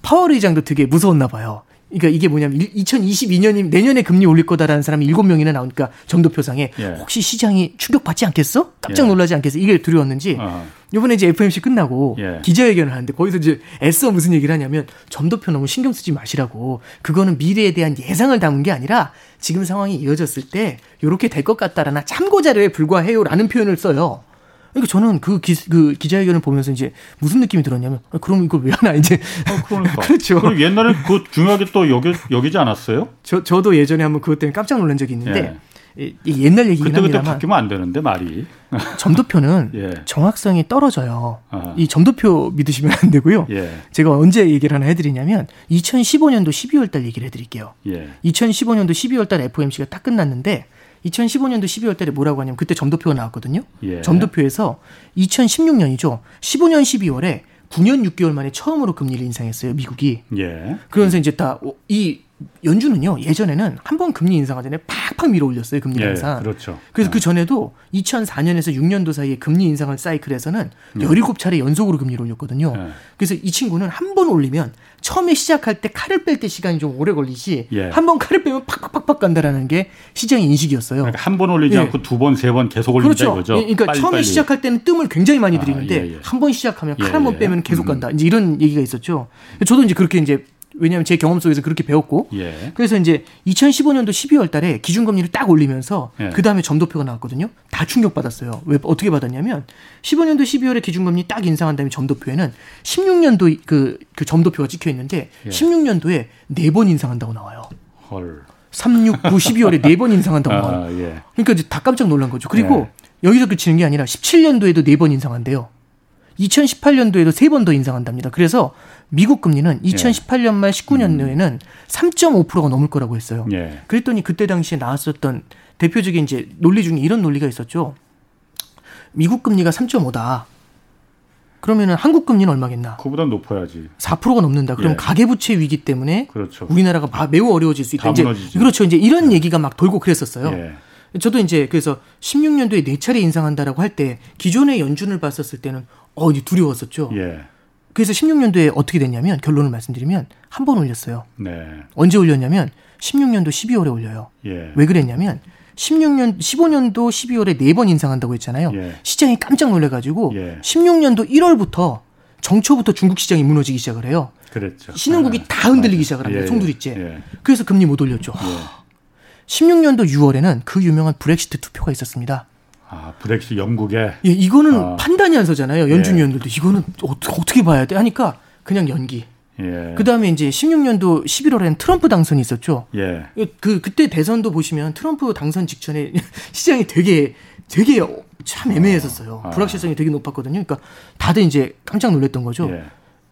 파월 의장도 되게 무서웠나 봐요. 그러니까 이게 뭐냐면 2022년이 내년에 금리 올릴 거다라는 사람이 7명이나 나오니까 정도표상에 예. 혹시 시장이 충격받지 않겠어? 깜짝 예. 놀라지 않겠어? 이게 두려웠는지 어. 이번에 이제 FMC 끝나고 예. 기자회견을 하는데 거기서 이제 애써 무슨 얘기를 하냐면 점도표 너무 신경 쓰지 마시라고 그거는 미래에 대한 예상을 담은 게 아니라 지금 상황이 이어졌을 때 이렇게 될 것 같다라나 참고 자료에 불과해요라는 표현을 써요. 그러니까 저는 그, 기, 그 기자회견을 보면서 이제 무슨 느낌이 들었냐면 아, 그럼 이걸 왜 하나 이제 어, 그러니까. 그렇죠. 그럼 옛날에 그 중요하게 또 여기 여기지 않았어요? 저 저도 예전에 한번 그것 때문에 깜짝 놀란 적이 있는데 예. 이, 옛날 얘기긴 그때 그때 바뀌면 안 되는데 말이 점도표는 예. 정확성이 떨어져요. 아하. 이 점도표 믿으시면 안 되고요. 예. 제가 언제 얘기를 하나 해드리냐면 2015년도 12월 달 얘기를 해드릴게요. 예. 2015년도 12월 달 FOMC가 딱 끝났는데 2015년도 12월 달에 뭐라고 하냐면 그때 점도표가 나왔거든요. 예. 점도표에서 2016년이죠. 15년 12월에 9년 6개월 만에 처음으로 금리를 인상했어요, 미국이. 예. 그러면서 이제 다 이 연준은요 예전에는 한 번 금리 인상하 전에 팍팍 밀어 올렸어요 금리 예, 인상. 그렇죠. 그래서 그 네. 전에도 2004년에서 6년도 사이에 금리 인상을 사이클에서는 네. 17차례 연속으로 금리를 올렸거든요. 네. 그래서 이 친구는 한 번 올리면 처음에 시작할 때 칼을 뺄 때 시간이 좀 오래 걸리지 예. 한번 칼을 빼면 팍팍팍팍 간다라는 게 시장의 인식이었어요. 그러니까 한번 올리지 예. 않고 두 번, 세 번 계속 올린다 그렇죠. 이거죠. 예, 그러니까 빨리, 처음에 빨리. 시작할 때는 뜸을 굉장히 많이 아, 들이는데 아, 예, 한번 시작하면 칼 한번 예, 빼면 계속 음. 간다. 이제 이런 얘기가 있었죠. 저도 이제 그렇게 이제 왜냐하면 제 경험 속에서 그렇게 배웠고 예. 그래서 이제 2015년도 12월 달에 기준금리를 딱 올리면서 예. 그 다음에 점도표가 나왔거든요. 다 충격받았어요. 왜 어떻게 받았냐면 15년도 12월에 기준금리 딱 인상한 다음에 점도표에는 16년도 그, 그 점도표가 찍혀 있는데 예. 16년도에 네 번 인상한다고 나와요. 헐. 3, 6, 9, 12월에 네 번 인상한다고 아, 나와요. 예. 그러니까 이제 다 깜짝 놀란 거죠. 그리고 예. 여기서 그치는 게 아니라 17년도에도 네 번 인상한대요. 2018년도에도 세 번 더 인상한답니다. 그래서 미국 금리는 2018년 말 19년도에는 음. 3.5%가 넘을 거라고 했어요. 예. 그랬더니 그때 당시에 나왔었던 대표적인 이제 논리 중에 이런 논리가 있었죠. 미국 금리가 3.5다. 그러면은 한국 금리는 얼마겠나? 그보다 높아야지. 4%가 넘는다. 그럼 예. 가계부채 위기 때문에 그렇죠. 우리나라가 매우 어려워질 수 있다. 이제 그렇죠. 이제 이런 예. 얘기가 막 돌고 그랬었어요. 예. 저도 이제 그래서 16년도에 네 차례 인상한다라고 할 때 기존의 연준을 봤었을 때는 어, 이제 두려웠었죠. 예. 그래서 16년도에 어떻게 됐냐면 결론을 말씀드리면 한 번 올렸어요. 네. 언제 올렸냐면 16년도 12월에 올려요. 예. 왜 그랬냐면 16년 15년도 12월에 네 번 인상한다고 했잖아요. 예. 시장이 깜짝 놀래 가지고 예. 16년도 1월부터 정초부터 중국 시장이 무너지기 시작을 해요. 그랬죠. 신흥국이 아, 다 흔들리기 시작을 합니다. 예. 송두리째. 예. 그래서 금리 못 올렸죠. 16년도 예. 6월에는 그 유명한 브렉시트 투표가 있었습니다. 아, 브렉시 영국에? 예, 이거는 아. 판단이 안 서잖아요. 연준 예. 위원들도. 이거는 어, 어떻게 봐야 돼? 하니까 그냥 연기. 예. 그 다음에 이제 16년도 11월에는 트럼프 당선이 있었죠. 예. 그 그때 대선도 보시면 트럼프 당선 직전에 시장이 되게 되게 참 애매했었어요. 아. 불확실성이 되게 높았거든요. 그러니까 다들 이제 깜짝 놀랐던 거죠. 예.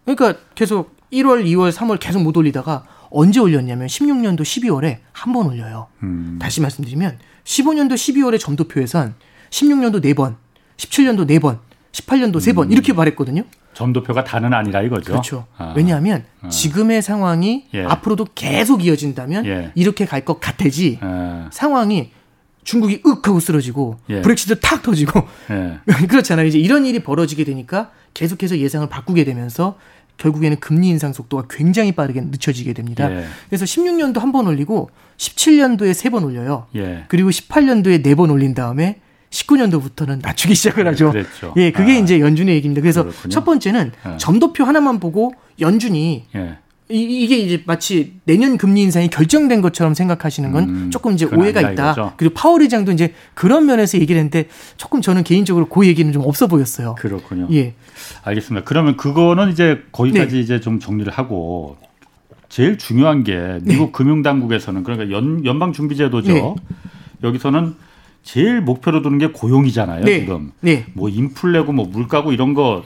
그러니까 계속 1월, 2월, 3월 계속 못 올리다가 언제 올렸냐면 16년도 12월에 한 번 올려요. 음. 다시 말씀드리면 15년도 12월에 점도표에선 16년도 4번, 17년도 4번, 18년도 3번 음. 이렇게 말했거든요. 점도표가 다는 아니라 이거죠. 그렇죠. 아. 왜냐하면 아. 지금의 상황이 예. 앞으로도 계속 이어진다면 예. 이렇게 갈 것 같아지 아. 상황이 중국이 윽 하고 쓰러지고 예. 브렉시트 탁 터지고 예. 그렇잖아요. 이제 이런 일이 벌어지게 되니까 계속해서 예상을 바꾸게 되면서 결국에는 금리 인상 속도가 굉장히 빠르게 늦춰지게 됩니다. 예. 그래서 16년도 한 번 올리고 17년도에 세 번 올려요. 예. 그리고 18년도에 네 번 올린 다음에 19년도부터는 낮추기 시작을 하죠. 그랬죠. 예, 그게 아. 이제 연준의 얘기입니다. 그래서 그렇군요. 첫 번째는 예. 점도표 하나만 보고 연준이 예. 이, 게 이제 마치 내년 금리 인상이 결정된 것처럼 생각하시는 건 음, 조금 이제 오해가 있다. 이거죠. 그리고 파월 의장도 이제 그런 면에서 얘기를 했는데 조금 저는 개인적으로 그 얘기는 좀 없어 보였어요. 그렇군요. 예. 알겠습니다. 그러면 그거는 이제 거기까지 네. 이제 좀 정리를 하고 제일 중요한 게 미국 네. 금융당국에서는 그러니까 연, 연방준비제도죠. 네. 여기서는 제일 목표로 두는 게 고용이잖아요. 네. 지금 네. 뭐 인플레고 뭐 물가고 이런 거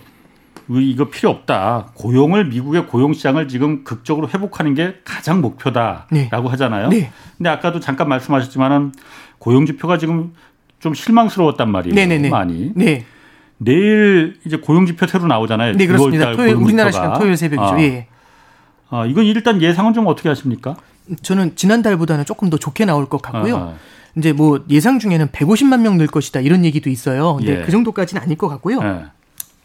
이거 필요 없다. 고용을 미국의 고용 시장을 지금 극적으로 회복하는 게 가장 목표다라고 네. 하잖아요. 네. 근데 아까도 잠깐 말씀하셨지만은 고용 지표가 지금 좀 실망스러웠단 말이에요. 네네네. 많이. 네. 내일 이제 고용 지표 새로 나오잖아요. 네, 그렇습니다. 토요일 우리나라 시간 토요일 새벽이죠. 아. 예. 아, 이건 일단 예상은 좀 어떻게 하십니까? 저는 지난달보다는 조금 더 좋게 나올 것 같고요. 아. 이제 뭐 예상 중에는 150만 명 늘 것이다 이런 얘기도 있어요. 근데 예. 그 정도까지는 아닐 것 같고요. 예.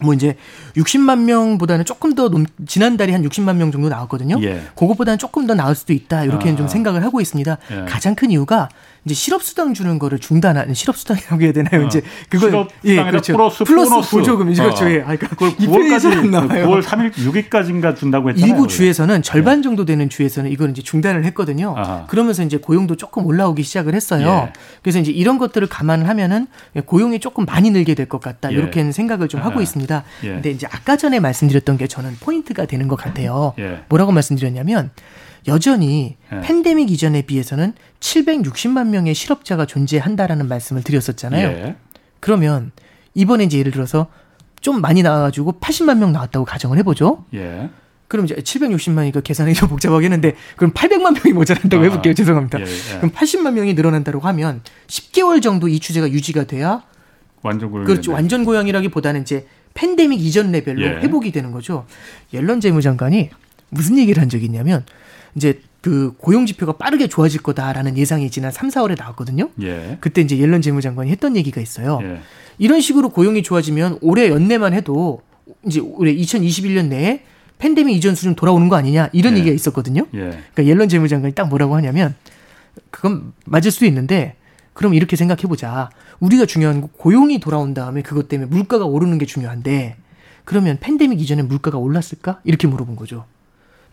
뭐 이제 60만 명보다는 조금 더 넘, 지난달에 한 60만 명 정도 나왔거든요. 예. 그것보다는 조금 더 나을 수도 있다. 이렇게는 아. 좀 생각을 하고 있습니다. 예. 가장 큰 이유가 이제 실업수당 주는 거를 중단하는 실업수당이라고 해야 되나요? 어. 이제 그걸 예, 그렇죠. 플러스, 플러스 보너스. 보조금이죠. 그렇죠. 어. 예. 아, 그러니까 그걸 9월까지 나와요. 9월 3일 6일까지인가 준다고 했잖아요. 일부 주에서는 절반 예. 정도 되는 주에서는 이걸 이제 중단을 했거든요. 아하. 그러면서 이제 고용도 조금 올라오기 시작을 했어요. 예. 그래서 이제 이런 것들을 감안을 하면은 고용이 조금 많이 늘게 될 것 같다. 예. 이렇게는 생각을 좀 하고 있습니다. 예. 근데 이제 아까 전에 말씀드렸던 게 저는 포인트가 되는 것 같아요. 뭐라고 말씀드렸냐면 여전히 네. 팬데믹 이전에 비해서는 760만 명의 실업자가 존재한다라는 말씀을 드렸었잖아요. 예. 그러면 이번에 이제 예를 들어서 좀 많이 나와가지고 80만 명 나왔다고 가정을 해보죠. 예. 그럼 이제 760만이니까 계산이 좀 복잡하겠는데 그럼 800만 명이 모자란다고 아, 해볼게요. 죄송합니다. 예, 예. 그럼 80만 명이 늘어난다고 하면 10개월 정도 이 추세가 유지가 돼야 완전 고양 그렇죠. 완전 고양이라기보다는 이제 팬데믹 이전 레벨로 예. 회복이 되는 거죠. 옐런 재무장관이 무슨 얘기를 한 적이 있냐면 이제 그 고용 지표가 빠르게 좋아질 거다라는 예상이 지난 3, 4월에 나왔거든요. 예. 그때 이제 옐런 재무장관이 했던 얘기가 있어요. 예. 이런 식으로 고용이 좋아지면 올해 연내만 해도 이제 올해 2021년 내에 팬데믹 이전 수준 돌아오는 거 아니냐 이런 예. 얘기가 있었거든요. 예. 그러니까 옐런 재무장관이 딱 뭐라고 하냐면 그건 맞을 수도 있는데 그럼 이렇게 생각해 보자. 우리가 중요한 건 고용이 돌아온 다음에 그것 때문에 물가가 오르는 게 중요한데 그러면 팬데믹 이전에 물가가 올랐을까? 이렇게 물어본 거죠.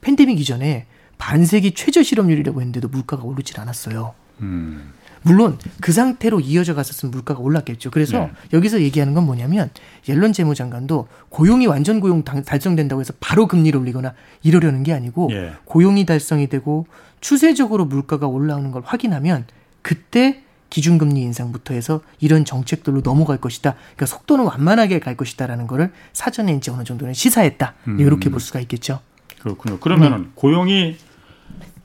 팬데믹 이전에 반세기 최저 실업률이라고 했는데도 물가가 오르질 않았어요. 음. 물론 그 상태로 이어져 갔었으면 물가가 올랐겠죠. 그래서 네. 여기서 얘기하는 건 뭐냐면 옐런 재무장관도 고용이 완전 고용 달성된다고 해서 바로 금리를 올리거나 이러려는 게 아니고 네. 고용이 달성이 되고 추세적으로 물가가 올라오는 걸 확인하면 그때 기준금리 인상부터 해서 이런 정책들로 넘어갈 것이다. 그러니까 속도는 완만하게 갈 것이다라는 거를 사전에 이제 어느 정도는 시사했다. 음. 이렇게 볼 수가 있겠죠. 그렇군요. 그러면은 네. 고용이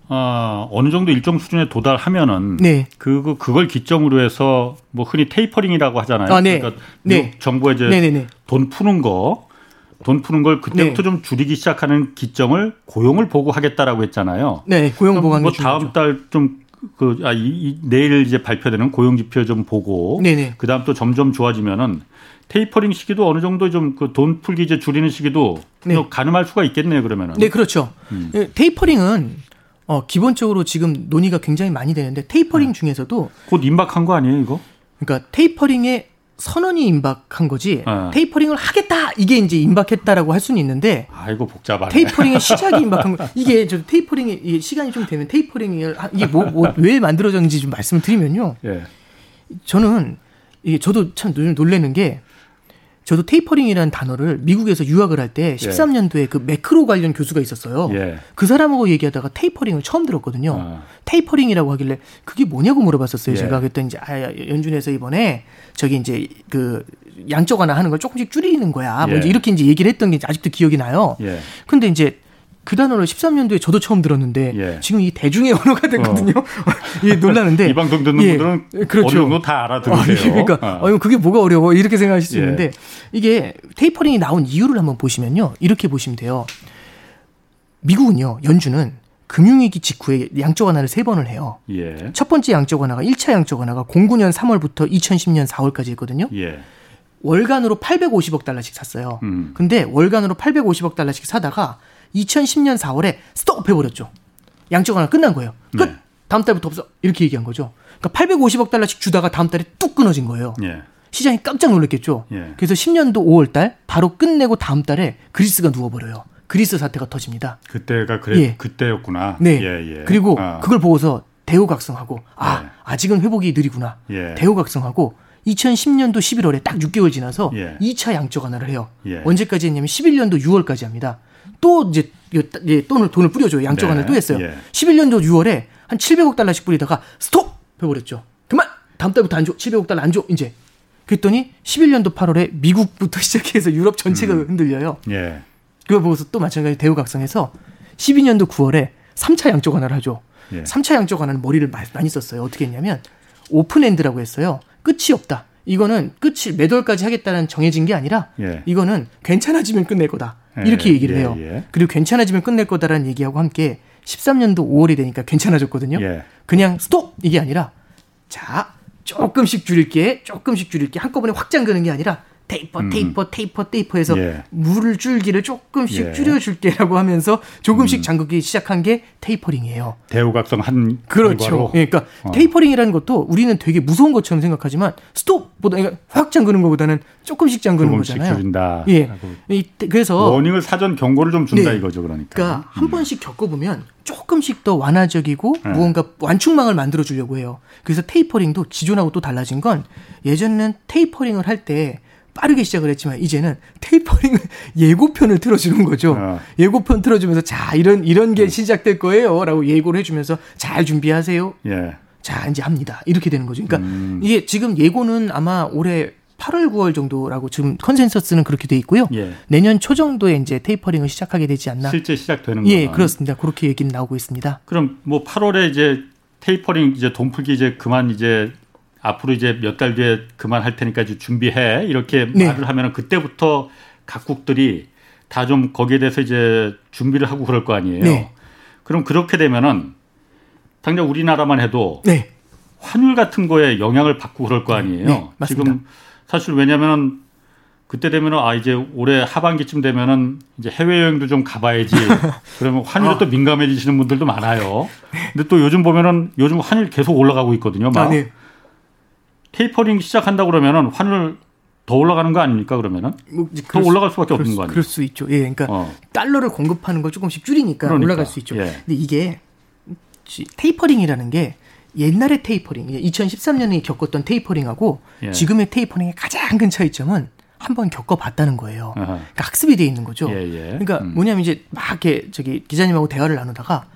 어, 어느 정도 일정 수준에 도달하면은 네. 그 그걸 기점으로 해서 뭐 흔히 tapering이라고 하잖아요. 아, 네. 그러니까 네. 정부에 이제 네네네. 네, 네. 돈 푸는 거, 돈 푸는 걸 그때부터 네. 좀 줄이기 시작하는 기점을 고용을 보고 하겠다라고 했잖아요. 네, 고용 보고 뭐 다음 달 좀 그, 아, 이, 이, 내일 이제 발표되는 고용 지표 좀 보고. 네네. 그 다음 또 점점 좋아지면은 테이퍼링 시기도 어느 정도 좀 그 돈 풀기 이제 줄이는 시기도 네. 가늠할 수가 있겠네요, 그러면은. 네, 그렇죠. 음. 예, tapering은 어, 기본적으로 지금 논의가 굉장히 많이 되는데 테이퍼링 네. 중에서도 곧 임박한 거 아니에요, 이거? 그러니까 tapering의 선언이 임박한 거지 네. tapering을 하겠다 이게 이제 임박했다라고 할 수는 있는데 아이고 복잡하네 tapering의 시작이 임박한 거 이게 저 tapering이 시간이 좀 되면 tapering을 이게 뭐 왜 뭐, 만들어졌는지 좀 말씀을 드리면요 예. 저는 이게 저도 참 놀래는 게 저도 tapering이라는 단어를 미국에서 유학을 할 때 13년도에 그 매크로 관련 교수가 있었어요. 예. 그 사람하고 얘기하다가 tapering을 처음 들었거든요. 아. tapering이라고 하길래 그게 뭐냐고 물어봤었어요. 예. 제가 그랬더니 이제 아, 연준에서 이번에 저기 이제 그 양적 완화 하는 걸 조금씩 줄이는 거야. 뭐 예. 이렇게 이제 얘기를 했던 게 아직도 기억이 나요. 예. 근데 이제 그 단어를 13년도에 저도 처음 들었는데 예. 지금 이 대중의 언어가 됐거든요. 어. 예, 놀라는데 이 방송 듣는 예, 분들은 그렇죠. 어려운 다 알아들으세요. 아, 그러니까 어. 어, 그게 뭐가 어려워 이렇게 생각하실 수 예. 있는데 이게 테이퍼링이 나온 이유를 한번 보시면요. 이렇게 보시면 돼요. 미국은요. 연준은 금융위기 직후에 양적 완화를 세 번을 해요. 예. 첫 번째 양적 완화가 1차 양적 완화가 09년 3월부터 2010년 4월까지 했거든요. 예. 월간으로 850억 달러씩 샀어요. 음. 근데 월간으로 850억 달러씩 사다가 2010년 4월에 스톱 해버렸죠. 양적 완화 끝난 거예요. 끝. 네. 다음 달부터 없어. 이렇게 얘기한 거죠. 그러니까 850억 달러씩 주다가 다음 달에 뚝 끊어진 거예요. 예. 시장이 깜짝 놀랐겠죠. 예. 그래서 10년도 5월 달 바로 끝내고 다음 달에 그리스가 누워버려요. 그리스 사태가 터집니다. 그때가 그래 예. 그때였구나. 네. 예, 예. 그리고 아. 그걸 보고서 대우각성하고 아 예. 아직은 회복이 느리구나. 예. 대우각성하고 2010년도 11월에 딱 6개월 지나서 예. 2차 양적 완화를 해요. 예. 언제까지 했냐면 11년도 6월까지 합니다. 또 이제 돈을 돈을 뿌려줘요. 완화를 네. 또 했어요. 예. 11년 도 6월에 한 700억 달러씩 뿌리다가 스톱 해버렸죠. 그만 다음 달부터 안 줘. 700억 달러 안 줘. 이제 그랬더니 11년도 8월에 미국부터 시작해서 유럽 전체가 음. 흔들려요. 예. 그걸 보고서 또 마찬가지 대오각성해서 12년도 9월에 3차 양적 완화를 하죠. 예. 3차 양적 완화는 머리를 많이 썼어요. 어떻게 했냐면 open-end라고 했어요. 끝이 없다. 이거는 끝이 몇 월까지 하겠다는 정해진 게 아니라 예. 이거는 괜찮아지면 끝낼 거다. 이렇게 예, 얘기를 해요. 예, 예. 그리고 괜찮아지면 끝낼 거다라는 얘기하고 함께 13년도 5월이 되니까 괜찮아졌거든요. 예. 그냥 스톱 이게 아니라 자 조금씩 줄일게 조금씩 줄일게 한꺼번에 확 잠그는 게 아니라 taper, 음. taper, taper, taper 해서 예. 물을 줄기를 조금씩 예. 줄여줄게라고 하면서 조금씩 음. 잠그기 시작한 게 tapering이에요. 대오각성 한 그렇죠. 예, 그러니까 어. tapering이라는 것도 우리는 되게 무서운 것처럼 생각하지만 스톱보다 그러니까 확 잠그는 것보다는 조금씩 잠그는 조금씩 거잖아요. 줄인다. 예. 그래서 warning을 사전 경고를 좀 준다 네. 이거죠, 그러니까. 그러니까 한 음. 번씩 겪어보면 조금씩 더 완화적이고 네. 무언가 완충망을 만들어 주려고 해요. 그래서 tapering도 기존하고 또 달라진 건 예전에는 tapering을 할 때 빠르게 시작을 했지만 이제는 테이퍼링 예고편을 틀어주는 거죠. 어. 예고편 틀어주면서 자 이런 이런 게 음. 시작될 거예요라고 예고를 해주면서 잘 준비하세요. 예. 자 이제 합니다. 이렇게 되는 거죠. 그러니까 음. 이게 지금 예고는 아마 올해 8월 9월 정도라고 지금 consensus는 그렇게 돼 있고요. 예. 내년 초 정도에 이제 tapering을 시작하게 되지 않나. 실제 시작되는 예, 거예 그렇습니다. 그렇게 얘기는 나오고 있습니다. 그럼 뭐 8월에 이제 테이퍼링 이제 돈 풀기 이제 그만 이제 앞으로 이제 몇 달 뒤에 그만할 테니까 이제 준비해 이렇게 네. 말을 하면은 그때부터 각국들이 다 좀 거기에 대해서 이제 준비를 하고 그럴 거 아니에요. 네. 그럼 그렇게 되면은 당장 우리나라만 해도 네. 환율 같은 거에 영향을 받고 그럴 거 아니에요. 네, 지금 사실 왜냐면은 그때 되면은 아 이제 올해 하반기쯤 되면은 이제 해외 여행도 좀 가봐야지. 그러면 환율에 아. 또 민감해지시는 분들도 많아요. 네. 근데 또 요즘 보면은 요즘 환율 계속 올라가고 있거든요. 막. 아, 네. 테이퍼링 시작한다 그러면은 환율 더 올라가는 거 아닙니까 그러면은 뭐, 더 올라갈 수밖에 없는 거 아니에요? 그럴 수 있죠. 예, 그러니까 어. 달러를 공급하는 걸 조금씩 줄이니까 그러니까. 올라갈 수 있죠. 예. 근데 이게 tapering이라는 게 옛날의 테이퍼링, 2013년에 겪었던 tapering하고 예. 지금의 tapering의 가장 큰 차이점은 한번 겪어봤다는 거예요. 그러니까 학습이 돼 있는 거죠. 예, 예. 그러니까 음. 뭐냐면 이제 막 이렇게 저기 기자님하고 대화를 나누다가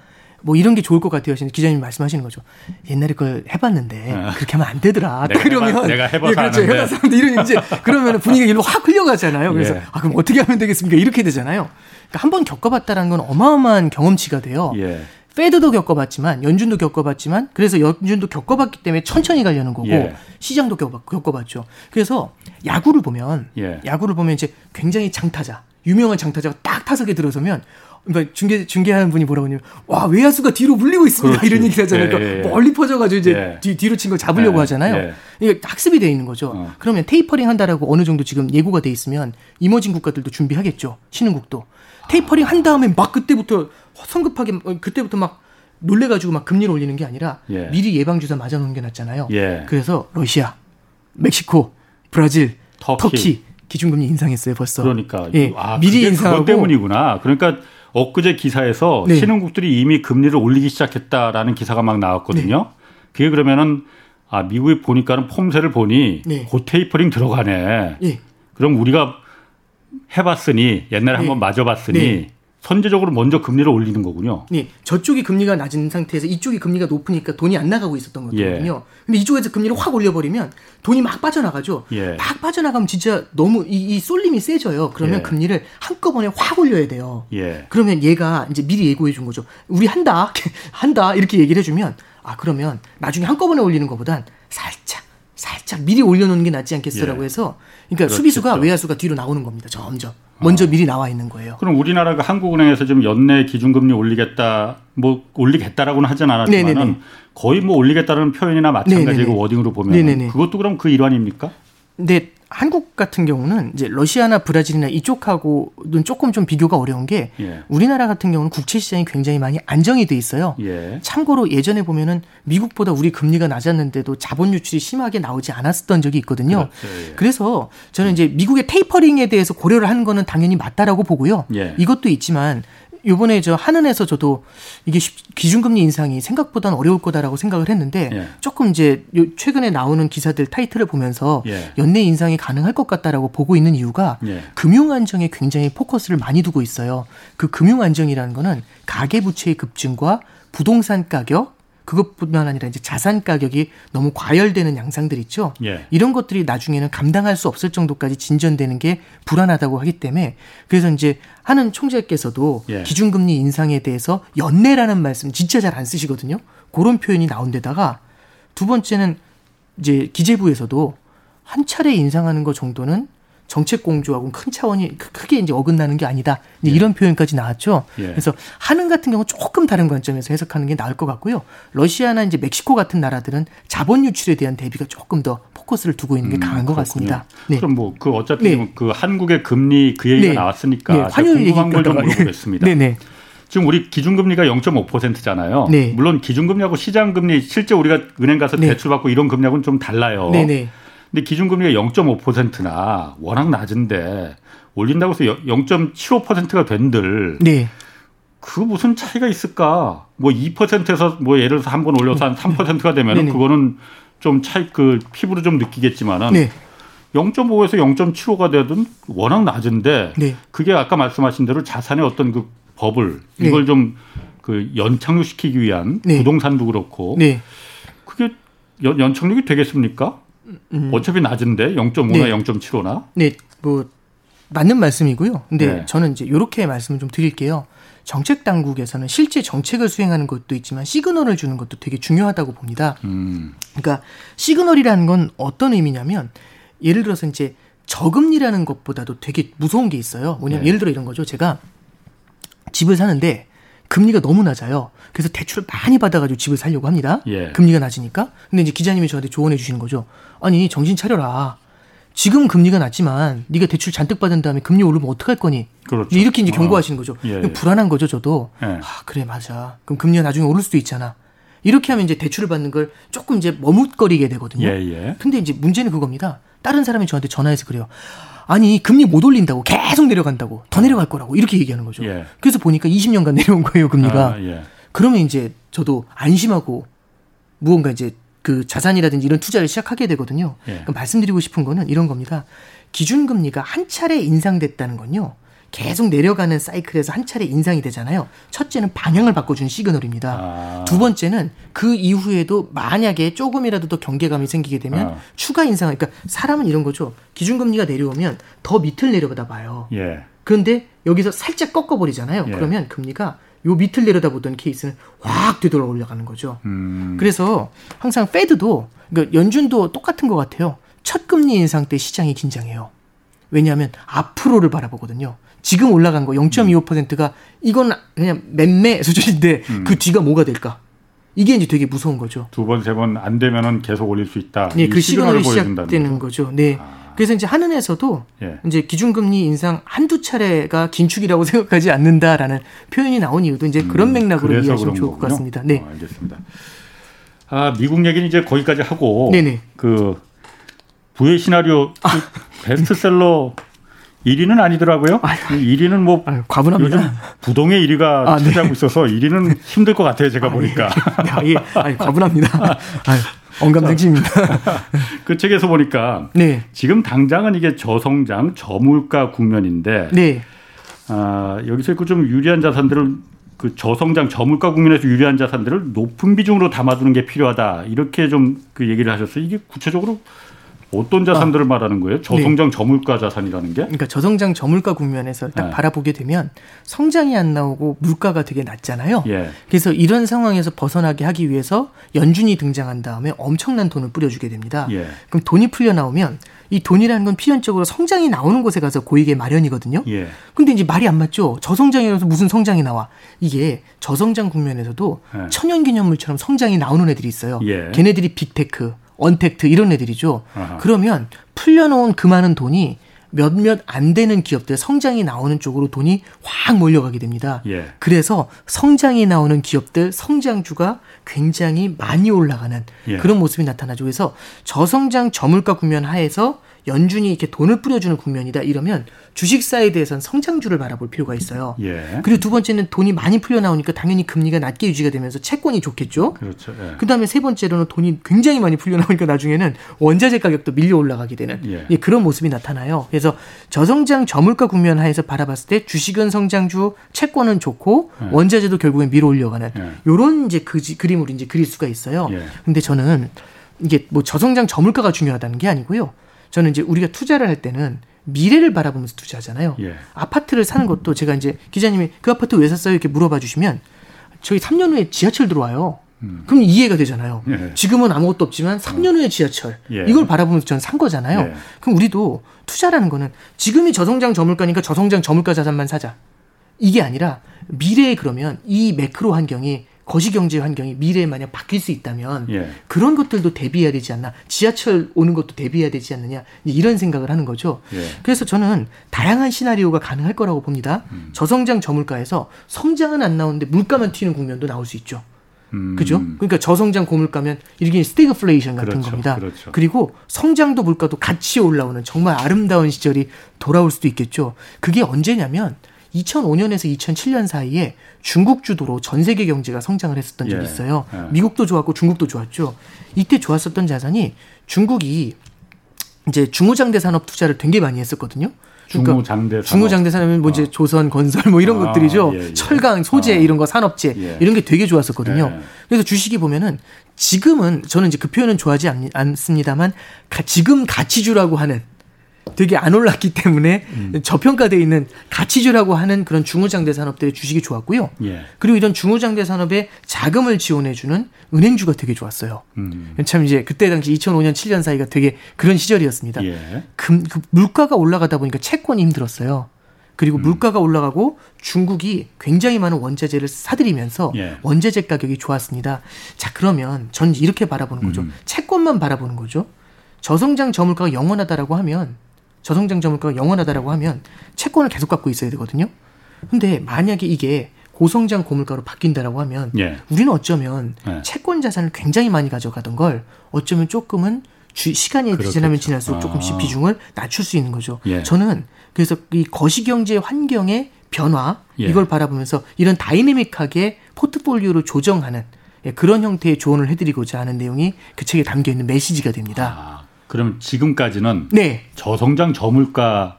뭐 이런 게 좋을 것 같아요. 기자님 말씀하시는 거죠. 옛날에 그걸 해봤는데 어. 그렇게 하면 안 되더라. 내가 그러면 해봐, 내가 해봐서 예, 그렇죠. 해봐서 하는데 이런 이제 그러면 분위기가 일로 확 흘려가잖아요. 그래서 예. 아 그럼 어떻게 하면 되겠습니까? 이렇게 되잖아요. 그러니까 한 번 겪어봤다라는 건 어마어마한 경험치가 돼요. 예. 페드도 겪어봤지만 연준도 겪어봤지만 그래서 연준도 겪어봤기 때문에 천천히 가려는 거고 예. 시장도 겪어봤, 죠 그래서 야구를 보면 예. 야구를 보면 이제 굉장히 장타자 유명한 장타자가 딱 타석에 들어서면 그러니까 중계 중계하는 분이 뭐라고 하냐면 와 외야수가 뒤로 물리고 있습니다 그렇지. 이런 얘기 하잖아요. 그러니까 예, 예. 멀리 퍼져가지고 이제 예. 뒤, 뒤로 친 걸 잡으려고 예, 하잖아요. 예. 이게 학습이 돼 있는 거죠. 어. 그러면 테이퍼링 한다라고 어느 정도 지금 예고가 돼 있으면 이머징 국가들도 준비하겠죠. 신흥국도 테이퍼링 한 다음에 막 그때부터 성급하게 어, 그때부터 막 놀래가지고 막 금리를 올리는 게 아니라 예. 미리 예방 주사 맞아 놓은 게 낫잖아요. 그래서 러시아, 멕시코, 브라질, 터키, 터키 기준금리 인상했어요 벌써. 그러니까 예, 아, 미리 인상하고 때문이구나. 그러니까 엊그제 기사에서 네. 신흥국들이 이미 금리를 올리기 시작했다라는 기사가 막 나왔거든요. 네. 그게 그러면은 아 미국이 보니까는 폼새를 보니 네. 고 테이퍼링 들어가네. 예. 그럼 우리가 해봤으니 옛날에 네. 한번 맞아봤으니 네. 선제적으로 먼저 금리를 올리는 거군요. 네, 저쪽이 금리가 낮은 상태에서 이쪽이 금리가 높으니까 돈이 안 나가고 있었던 거거든요. 예. 근데 이쪽에서 금리를 확 올려버리면 돈이 막 빠져나가죠. 예. 막 빠져나가면 진짜 너무 이, 이 쏠림이 세져요. 그러면 예. 금리를 한꺼번에 확 올려야 돼요. 예. 그러면 얘가 이제 미리 예고해 준 거죠. 우리 한다, 한다 이렇게 얘기를 해주면 아 그러면 나중에 한꺼번에 올리는 것보단 살짝 살짝 미리 올려놓는 게 낫지 않겠어라고 예. 해서 그러니까 그렇겠죠. 수비수가 외야수가 뒤로 나오는 겁니다. 점점 먼저 어. 미리 나와 있는 거예요. 그럼 우리나라가 한국은행에서 좀 연내 기준금리 올리겠다, 뭐 올리겠다라고는 하진 않았지만은 거의 뭐 올리겠다는 표현이나 마찬가지고 워딩으로 보면 네네네. 그것도 그럼 그 일환입니까? 네, 한국 같은 경우는 이제 러시아나 브라질이나 이쪽하고는 조금 좀 비교가 어려운 게 예. 우리나라 같은 경우는 국채 시장이 굉장히 많이 안정이 돼 있어요. 예. 참고로 예전에 보면은 미국보다 우리 금리가 낮았는데도 자본 유출이 심하게 나오지 않았었던 적이 있거든요. 그렇죠. 예. 그래서 저는 이제 미국의 테이퍼링에 대해서 고려를 하는 거는 당연히 맞다라고 보고요. 예. 이것도 있지만 요번에 저 한은에서 저도 이게 기준금리 인상이 생각보다는 어려울 거다라고 생각을 했는데 예. 조금 이제 최근에 나오는 기사들 타이틀을 보면서 예. 연내 인상이 가능할 것 같다라고 보고 있는 이유가 예. 금융 안정에 굉장히 포커스를 많이 두고 있어요. 그 금융 안정이라는 거는 가계 부채의 급증과 부동산 가격 그것뿐만 아니라 이제 자산 가격이 너무 과열되는 양상들 있죠. 예. 이런 것들이 나중에는 감당할 수 없을 정도까지 진전되는 게 불안하다고 하기 때문에 그래서 이제 하는 총재께서도 예. 기준금리 인상에 대해서 연내라는 말씀 진짜 잘 안 쓰시거든요. 그런 표현이 나온 데다가 두 번째는 이제 기재부에서도 한 차례 인상하는 것 정도는 정책 공조하고 큰 차원이 크게 이제 어긋나는 게 아니다. 예. 이런 표현까지 나왔죠. 예. 그래서 한은 같은 경우 조금 다른 관점에서 해석하는 게 나을 것 같고요. 러시아나 이제 멕시코 같은 나라들은 자본 유출에 대한 대비가 조금 더 포커스를 두고 있는 게 음, 강한 음, 것 같습니다. 네. 그럼 뭐 그 어차피 네. 그 한국의 금리 그 얘기가 네. 나왔으니까 네. 환율 궁금한 걸좀 물어보겠습니다. 네, 네. 지금 우리 기준금리가 0.5%잖아요. 네. 물론 기준금리하고 시장금리 실제 우리가 은행 가서 네. 대출받고 이런 금리하고는 좀 달라요. 네, 네. 근데 기준금리가 0.5%나 워낙 낮은데 올린다고 해서 0.75%가 된들 네. 그 무슨 차이가 있을까? 뭐 2%에서 뭐 예를 들어서 한 번 올려서 한 3%가 되면 은 그거는 좀 차이 그 피부로 좀 느끼겠지만은 네. 0.5에서 0.75가 되든 워낙 낮은데 네. 그게 아까 말씀하신 대로 자산의 어떤 그 법을 네. 이걸 좀 그 연착륙시키기 위한 네. 부동산도 그렇고 네. 그게 연, 연착륙이 되겠습니까? 음. 어차피 낮은데 0.5나 네. 0.75나? 네, 뭐 맞는 말씀이고요. 근데 네. 저는 이제 이렇게 말씀을 좀 드릴게요. 정책 당국에서는 실제 정책을 수행하는 것도 있지만 시그널을 주는 것도 되게 중요하다고 봅니다. 음. 그러니까 시그널이라는 건 어떤 의미냐면 예를 들어서 이제 저금리라는 것보다도 되게 무서운 게 있어요. 뭐냐면 네. 예를 들어 이런 거죠. 제가 집을 사는데 금리가 너무 낮아요. 그래서 대출을 많이 받아가지고 집을 살려고 합니다. 예. 금리가 낮으니까. 근데 이제 기자님이 저한테 조언해 주시는 거죠. 아니 정신 차려라. 지금 금리가 낮지만 네가 대출 잔뜩 받은 다음에 금리 오르면 어떡할 거니? 그렇죠. 이렇게 이제 경고하시는 거죠. 예, 예. 불안한 거죠, 저도. 예. 아, 그래 맞아. 그럼 금리가 나중에 오를 수도 있잖아. 이렇게 하면 이제 대출을 받는 걸 조금 이제 머뭇거리게 되거든요. 예, 예. 근데 이제 문제는 그겁니다. 다른 사람이 저한테 전화해서 그래요. 아니 금리 못 올린다고 계속 내려간다고 더 내려갈 거라고 이렇게 얘기하는 거죠. 예. 그래서 보니까 20년간 내려온 거예요 금리가. 아, 예. 그러면 이제 저도 안심하고 무언가 이제 그 자산이라든지 이런 투자를 시작하게 되거든요. 예. 그러니까 말씀드리고 싶은 거는 이런 겁니다. 기준금리가 한 차례 인상됐다는 건요. 계속 내려가는 사이클에서 한 차례 인상이 되잖아요. 첫째는 방향을 바꿔주는 시그널입니다. 아. 두 번째는 그 이후에도 만약에 조금이라도 더 경계감이 생기게 되면 아. 추가 인상, 그러니까 사람은 이런 거죠. 기준금리가 내려오면 더 밑을 내려다 봐요. 예. 그런데 여기서 살짝 꺾어버리잖아요. 예. 그러면 금리가 요 밑을 내려다보던 케이스는 확 되돌아 올라가는 거죠. 음. 그래서 항상 페드도 그러니까 연준도 똑같은 것 같아요. 첫 금리 인상 때 시장이 긴장해요. 왜냐하면 앞으로를 바라보거든요. 지금 올라간 거 0.25%가 이건 그냥 맴매 수준인데 음. 그 뒤가 뭐가 될까? 이게 이제 되게 무서운 거죠. 두 번, 세 번 안 되면은 계속 올릴 수 있다. 네, 그 시그널이 시작되는 거죠. 네. 아. 그래서 이제 한은에서도 예. 이제 기준금리 인상 한두 차례가 긴축이라고 생각하지 않는다라는 표현이 나온 이유도 이제 그런 음, 맥락으로 이해하시면 좋을 거군요. 것 같습니다. 네. 어, 알겠습니다. 아, 미국 얘기는 이제 거기까지 하고 네네. 그 부의 시나리오 아. 베스트셀러 1위는 아니더라고요. 아유, 1위는 뭐 아유, 과분합니다. 요즘 부동의 1위가 아, 네. 차지하고 네. 있어서 1위는 힘들 것 같아요. 제가 아, 보니까. 예. 네, 예. 아니, 과분합니다. 아유. 언감생심입니다. 그 책에서 보니까 네. 지금 당장은 이게 저성장, 저물가 국면인데 네. 아, 여기서 그 좀 유리한 자산들을 그 저성장 저물가 국면에서 유리한 자산들을 높은 비중으로 담아두는 게 필요하다 이렇게 좀 그 얘기를 하셨어요. 이게 구체적으로 어떤 자산들을 아, 말하는 거예요? 저성장 네. 저물가 자산이라는 게? 그러니까 저성장 저물가 국면에서 딱 네. 바라보게 되면 성장이 안 나오고 물가가 되게 낮잖아요. 예. 그래서 이런 상황에서 벗어나게 하기 위해서 연준이 등장한 다음에 엄청난 돈을 뿌려주게 됩니다. 예. 그럼 돈이 풀려 나오면 이 돈이라는 건 필연적으로 성장이 나오는 곳에 가서 고이게 마련이거든요. 예. 근데 이제 말이 안 맞죠. 저성장이라서 무슨 성장이 나와? 이게 저성장 국면에서도 예. 천연기념물처럼 성장이 나오는 애들이 있어요. 예. 걔네들이 big tech, untact 이런 애들이죠. 아하. 그러면 풀려놓은 그 많은 돈이 몇몇 안 되는 기업들 성장이 나오는 쪽으로 돈이 확 몰려가게 됩니다. 예. 그래서 성장이 나오는 기업들 성장주가 굉장히 많이 올라가는 예. 그런 모습이 나타나죠. 그래서 저성장 저물가 국면 하에서 연준이 이렇게 돈을 뿌려주는 국면이다 이러면 주식 사이드에선 성장주를 바라볼 필요가 있어요. 예. 그리고 두 번째는 돈이 많이 풀려 나오니까 당연히 금리가 낮게 유지가 되면서 채권이 좋겠죠. 그렇죠. 예. 그다음에 세 번째로는 돈이 굉장히 많이 풀려 나오니까 나중에는 원자재 가격도 밀려 올라가게 되는 예. 예. 그런 모습이 나타나요. 그래서 저성장 저물가 국면 하에서 바라봤을 때 주식은 성장주, 채권은 좋고 예. 원자재도 결국엔 밀어 올려가는 요런 이제 그 그림으로 이제 그릴 수가 있어요. 예. 근데 저는 이게 뭐 저성장 저물가가 중요하다는 게 아니고요. 저는 이제 우리가 투자를 할 때는 미래를 바라보면서 투자하잖아요. 예. 아파트를 사는 것도 제가 이제 기자님이 그 아파트 왜 샀어요? 이렇게 물어봐 주시면 저희 3년 후에 지하철 들어와요. 음. 그럼 이해가 되잖아요. 예. 지금은 아무것도 없지만 3년 후에 지하철 예. 이걸 바라보면서 저는 산 거잖아요. 예. 그럼 우리도 투자라는 거는 지금이 저성장 저물가니까 저성장 저물가 자산만 사자. 이게 아니라 미래에 그러면 이 매크로 환경이 거시 경제 환경이 미래에 만약 바뀔 수 있다면 예. 그런 것들도 대비해야 되지 않나 지하철 오는 것도 대비해야 되지 않느냐 이런 생각을 하는 거죠. 예. 그래서 저는 다양한 시나리오가 가능할 거라고 봅니다. 음. 저성장 저물가에서 성장은 안 나오는데 물가만 튀는 국면도 나올 수 있죠. 음. 그죠? 그러니까 저성장 고물가면 이게 스테그플레이션 같은 그렇죠. 겁니다. 그렇죠. 그리고 성장도 물가도 같이 올라오는 정말 아름다운 시절이 돌아올 수도 있겠죠. 그게 언제냐면 2005년에서 2007년 사이에 중국 주도로 전 세계 경제가 성장을 했었던 적이 예. 있어요. 예. 미국도 좋았고 중국도 좋았죠. 이때 좋았었던 자산이 중국이 이제 중후장대 산업 투자를 되게 많이 했었거든요. 그러니까 중후장대 산업. 중후장대 산업은 뭐 이제 어. 조선 건설 뭐 이런 아, 것들이죠. 예, 예. 철강, 소재 아. 이런 거 산업재 예. 이런 게 되게 좋았었거든요. 예. 그래서 주식이 보면은 지금은 저는 이제 그 표현은 좋아하지 않, 않습니다만 가, 지금 가치주라고 하는 되게 안 올랐기 때문에 음. 저평가되어 있는 가치주라고 하는 그런 중후장대 산업들의 주식이 좋았고요. 예. 그리고 이런 중후장대 산업에 자금을 지원해주는 은행주가 되게 좋았어요. 음. 참 이제 그때 당시 2005년 7년 사이가 되게 그런 시절이었습니다. 예. 금, 그 물가가 올라가다 보니까 채권이 힘들었어요. 그리고 음. 물가가 올라가고 중국이 굉장히 많은 원자재를 사들이면서 예. 원자재 가격이 좋았습니다. 자 그러면 전 이렇게 바라보는 거죠. 음. 채권만 바라보는 거죠. 저성장 저물가가 영원하다라고 하면 저성장 저물가가 영원하다라고 하면 채권을 계속 갖고 있어야 되거든요. 근데 만약에 이게 고성장 고물가로 바뀐다라고 하면 예. 우리는 어쩌면 예. 채권 자산을 굉장히 많이 가져가던 걸 어쩌면 조금은 주, 시간이 그렇겠죠. 지나면 지날수록 조금씩 아. 비중을 낮출 수 있는 거죠. 예. 저는 그래서 이 거시경제 환경의 변화 예. 이걸 바라보면서 이런 다이내믹하게 포트폴리오를 조정하는 예, 그런 형태의 조언을 해드리고자 하는 내용이 그 책에 담겨 있는 메시지가 됩니다. 아. 그럼 지금까지는 네. 저성장 저물가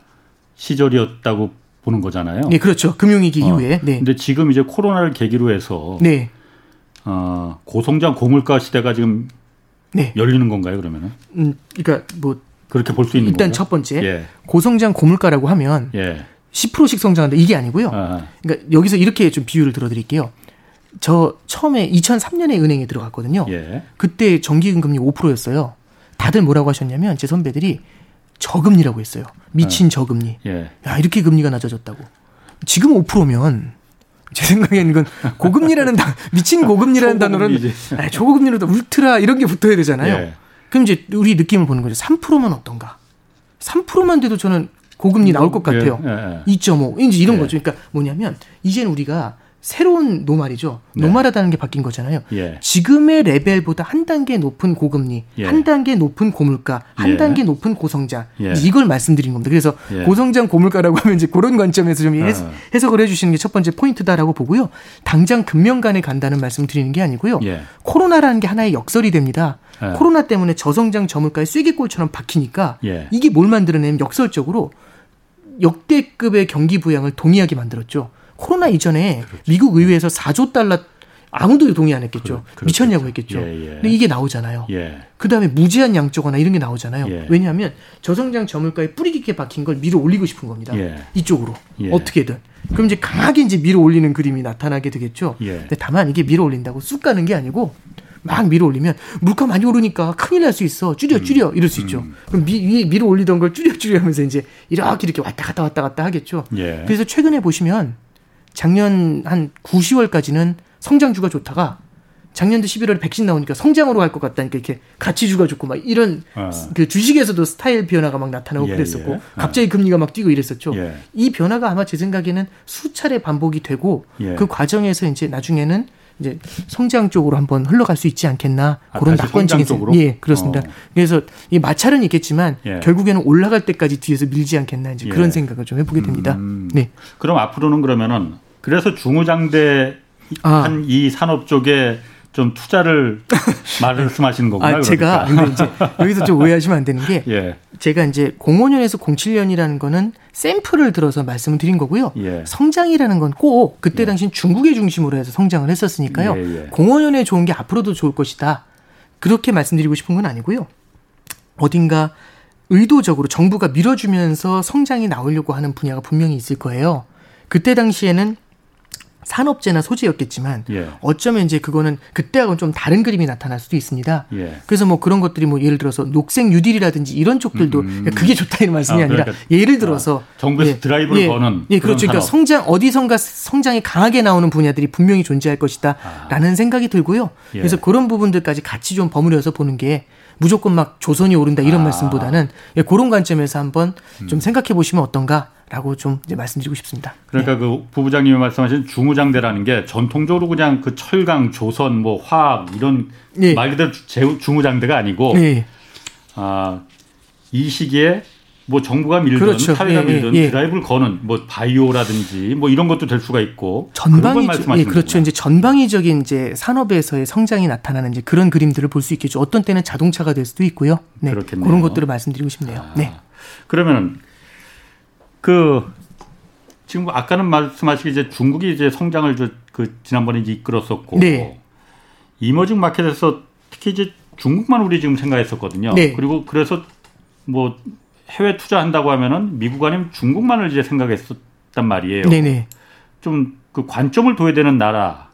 시절이었다고 보는 거잖아요. 네, 그렇죠. 금융위기 어. 이후에. 네. 근데 지금 이제 코로나를 계기로 해서 네. 어, 고성장 고물가 시대가 지금 네. 열리는 건가요, 그러면은? 음, 그러니까 뭐 그렇게 볼 수 있는 일단 건가요? 첫 번째 예. 고성장 고물가라고 하면 예. 10%씩 성장한다 이게 아니고요. 아. 그러니까 여기서 이렇게 좀 비유를 들어드릴게요. 저 처음에 2003년에 은행에 들어갔거든요. 예. 그때 정기금 금리 5%였어요. 다들 뭐라고 하셨냐면 제 선배들이 저금리라고 했어요. 미친 네. 저금리. 예. 야 이렇게 금리가 낮아졌다고. 지금 5%면 제 생각에는 이건 고금리라는 단 미친 고금리라는 단어는 아, 초고금리로 도 울트라 이런 게 붙어야 되잖아요. 예. 그럼 이제 우리 느낌을 보는 거죠. 3%면 어떤가? 3%만 돼도 저는 고금리 나올 것 예, 같아요. 예, 예. 2.5 이제 이런 예. 거죠. 그러니까 뭐냐면 이제는 우리가 새로운 노말이죠. 네. 노말하다는 게 바뀐 거잖아요. 예. 지금의 레벨보다 한 단계 높은 고금리, 예. 한 단계 높은 고물가, 한 예. 단계 높은 고성장. 예. 이걸 말씀드린 겁니다. 그래서 예. 고성장 고물가라고 하면 이제 그런 관점에서 좀 아. 해석을 해주시는 게 첫 번째 포인트다라고 보고요. 당장 금년간에 간다는 말씀 드리는 게 아니고요. 예. 코로나라는 게 하나의 역설이 됩니다. 코로나 때문에 저성장 저물가의 쐐기골처럼 박히니까 이게 뭘 만들어내면 역설적으로 역대급의 경기 부양을 동의하게 만들었죠. 코로나 이전에 그렇죠. 미국 의회에서 4조 달러 아무도 동의 안 했겠죠. 그, 미쳤냐고 했겠죠. 예, 예. 근데 이게 나오잖아요. 예. 그 다음에 무제한 양적완화 이런 게 나오잖아요. 예. 왜냐하면 저성장 저물가에 뿌리 깊게 박힌 걸 밀어 올리고 싶은 겁니다. 예. 이쪽으로 예. 어떻게든. 그럼 이제 강하게 이제 밀어 올리는 그림이 나타나게 되겠죠. 근데 다만 이게 밀어 올린다고 쑥 가는 게 아니고 막 밀어 올리면 물가 많이 오르니까 큰일 날 수 있어. 줄여 줄여 이럴 수 음. 있죠. 그럼 미, 위에 밀어 올리던 걸 줄여 줄여 하면서 이제 이렇게 이렇게 왔다 갔다 왔다 갔다 하겠죠. 그래서 최근에 보시면 작년 한 9, 10월까지는 성장주가 좋다가 작년도 11월에 백신 나오니까 성장으로 갈 것 같다니까 이렇게 가치주가 좋고 막 이런 아. 그 주식에서도 스타일 변화가 막 나타나고 예, 그랬었고 예. 갑자기 금리가 막 뛰고 이랬었죠. 예. 이 변화가 아마 제 생각에는 수차례 반복이 되고 예. 그 과정에서 이제 나중에는 이제 성장 쪽으로 한번 흘러갈 수 있지 않겠나 아, 그런 낙관적인 예 그렇습니다. 어. 그래서 이 마찰은 있겠지만 예. 결국에는 올라갈 때까지 뒤에서 밀지 않겠나 이제 그런 예. 생각을 좀 해보게 됩니다. 음, 네. 그럼 앞으로는 그러면은 그래서 중후장대 아. 한이 산업 쪽에 좀 투자를 말씀하시는 거구나. 아, 제가 그러니까. 이제 여기서 좀 오해하시면 안 되는 게 예. 제가 이제 05년에서 07년이라는 거는 샘플을 들어서 말씀을 드린 거고요. 예. 성장이라는 건 꼭 그때 예. 당시 중국의 중심으로 해서 성장을 했었으니까요. 예, 05년에 예. 좋은 게 앞으로도 좋을 것이다. 그렇게 말씀드리고 싶은 건 아니고요. 어딘가 의도적으로 정부가 밀어주면서 성장이 나오려고 하는 분야가 분명히 있을 거예요. 그때 당시에는 산업재나 소재였겠지만 예. 어쩌면 이제 그거는 그때하고는 좀 다른 그림이 나타날 수도 있습니다. 예. 그래서 뭐 그런 것들이 뭐 예를 들어서 녹색 뉴딜이라든지 이런 쪽들도 음. 그러니까 그게 좋다 이런 말씀이 아, 니라 그러니까, 예를 들어서 아, 정부에서 예. 드라이브를 예. 거는 예 그렇죠. 그러니까 성장 어디선가 성장이 강하게 나오는 분야들이 분명히 존재할 것이다라는 아. 생각이 들고요. 예. 그래서 그런 부분들까지 같이 좀 버무려서 보는 게 무조건 막 조선이 오른다 이런 아. 말씀보다는 예, 그런 관점에서 한번 음. 좀 생각해 보시면 어떤가 라고 좀 이제 말씀드리고 싶습니다. 그러니까 네. 그 부부장님이 말씀하신 중후장대라는 게 전통적으로 그냥 그 철강, 조선, 뭐 화학 이런 네. 말 그대로 중후장대가 아니고 네. 아, 이 시기에 뭐 정부가 밀든 그렇죠. 사회가 예, 밀든 예. 드라이브를 거는 뭐 바이오라든지 뭐 이런 것도 될 수가 있고 전방위 예, 그렇죠. 이제 전방위적인 이제 산업에서의 성장이 나타나는 이제 그런 그림들을 볼 수 있겠죠. 어떤 때는 자동차가 될 수도 있고요. 네. 그렇겠네요. 그런 것들을 말씀드리고 싶네요. 아, 네. 그러면 그 지금 아까는 말씀하시기 이제 중국이 이제 성장을 그 지난번에 이제 이끌었었고 네. 이머징 마켓에서 특히 이제 중국만 우리 지금 생각했었거든요. 네. 그리고 그래서 뭐 해외 투자한다고 하면은 미국 아니면 중국만을 이제 생각했었단 말이에요. 네네. 좀 그 관점을 둬야 되는 나라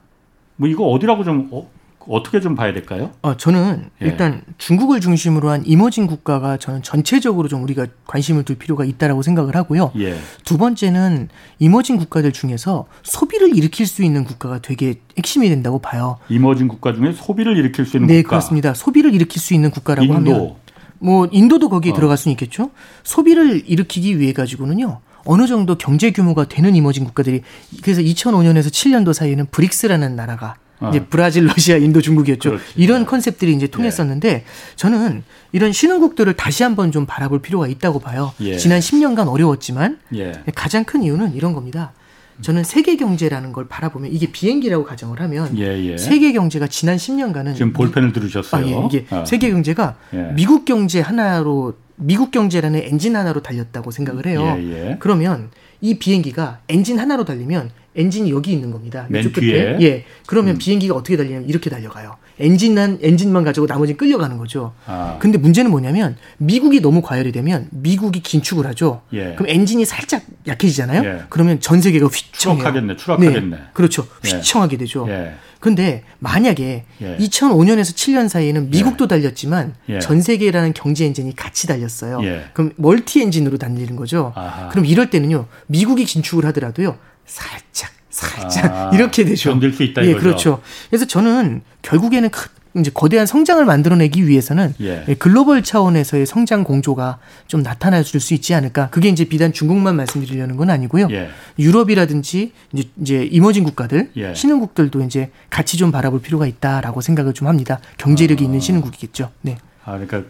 뭐 이거 어디라고 좀 어, 어떻게 좀 봐야 될까요? 어, 저는 예. 일단 중국을 중심으로 한 이머징 국가가 저는 전체적으로 좀 우리가 관심을 둘 필요가 있다라고 생각을 하고요. 예. 두 번째는 이머징 국가들 중에서 소비를 일으킬 수 있는 국가가 되게 핵심이 된다고 봐요. 이머징 국가 중에 소비를 일으킬 수 있는 네, 국가. 네, 그렇습니다. 소비를 일으킬 수 있는 국가라고 인도. 하면 뭐 인도도 거기에 어. 들어갈 수는 있겠죠. 소비를 일으키기 위해 가지고는요. 어느 정도 경제 규모가 되는 이머징 국가들이 그래서 2005년에서 7년도 사이에는 브릭스라는 나라가 어. 이제 브라질, 러시아, 인도, 중국이었죠. 그렇지. 이런 컨셉들이 이제 통했었는데 예. 저는 이런 신흥국들을 다시 한번 좀 바라볼 필요가 있다고 봐요. 예. 지난 10년간 어려웠지만 예. 가장 큰 이유는 이런 겁니다. 저는 세계 경제라는 걸 바라보면 이게 비행기라고 가정을 하면 예, 예. 세계 경제가 지난 10년간은 지금 볼펜을 들으셨어요. 아, 예, 이게 어. 세계 경제가 예. 미국 경제 하나로 미국 경제라는 엔진 하나로 달렸다고 생각을 해요. 예, 그러면 이 비행기가 엔진 하나로 달리면 엔진이 여기 있는 겁니다. 이쪽 끝에. 예. 그러면 음. 비행기가 어떻게 달리냐면 이렇게 달려가요. 엔진한 엔진만 가지고 나머지는 끌려가는 거죠. 아. 근데 문제는 뭐냐면 미국이 너무 과열이 되면 미국이 긴축을 하죠. 예. 그럼 엔진이 살짝 약해지잖아요. 예. 그러면 전 세계가 휘청해요. 추락하겠네. 추락하겠네. 네. 그렇죠. 예. 휘청하게 되죠. 예. 근데 만약에 예. 2005년에서 7년 사이에는 미국도 예. 달렸지만 예. 전 세계라는 경제 엔진이 같이 달렸어요. 예. 그럼 multi 엔진으로 달리는 거죠. 아하. 그럼 이럴 때는요. 미국이 긴축을 하더라도요. 살짝 살짝 아, 이렇게 되죠. 견딜 수 있다 이거죠. 예, 그렇죠. 그래서 저는 결국에는 이제 거대한 성장을 만들어내기 위해서는 예. 글로벌 차원에서의 성장 공조가 좀 나타날 수 있지 않을까. 그게 이제 비단 중국만 말씀드리려는 건 아니고요. 예. 유럽이라든지 이제, 이제 이머징 국가들, 예. 신흥국들도 이제 같이 좀 바라볼 필요가 있다라고 생각을 좀 합니다. 경제력이 아. 있는 신흥국이겠죠. 네. 아 그러니까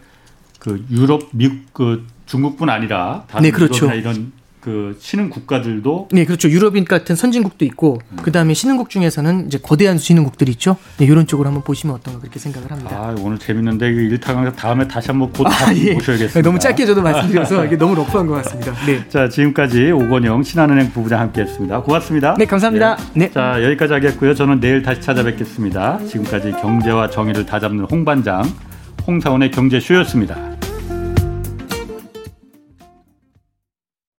그 유럽, 미국, 그 중국뿐 아니라 다른 네, 그렇죠. 이런 그 신흥 국가들도 네 그렇죠 유럽인 같은 선진국도 있고 음. 그 다음에 신흥국 중에서는 이제 거대한 신흥국들이 있죠 네 이런 쪽으로 한번 보시면 어떤가 그렇게 생각을 합니다. 아 오늘 재밌는데 이 일타강 다음에 다시 한번 곧 아, 예. 모셔야겠습니다. 너무 짧게 저도 말씀드려서 이게 너무 러프한 것 같습니다. 네. 자 지금까지 오건영 신한은행 부부장 함께했습니다. 고맙습니다. 네 감사합니다. 네. 네. 자 여기까지 하겠고요. 저는 내일 다시 찾아뵙겠습니다. 지금까지 경제와 정의를 다잡는 홍반장 홍사원의 경제쇼였습니다.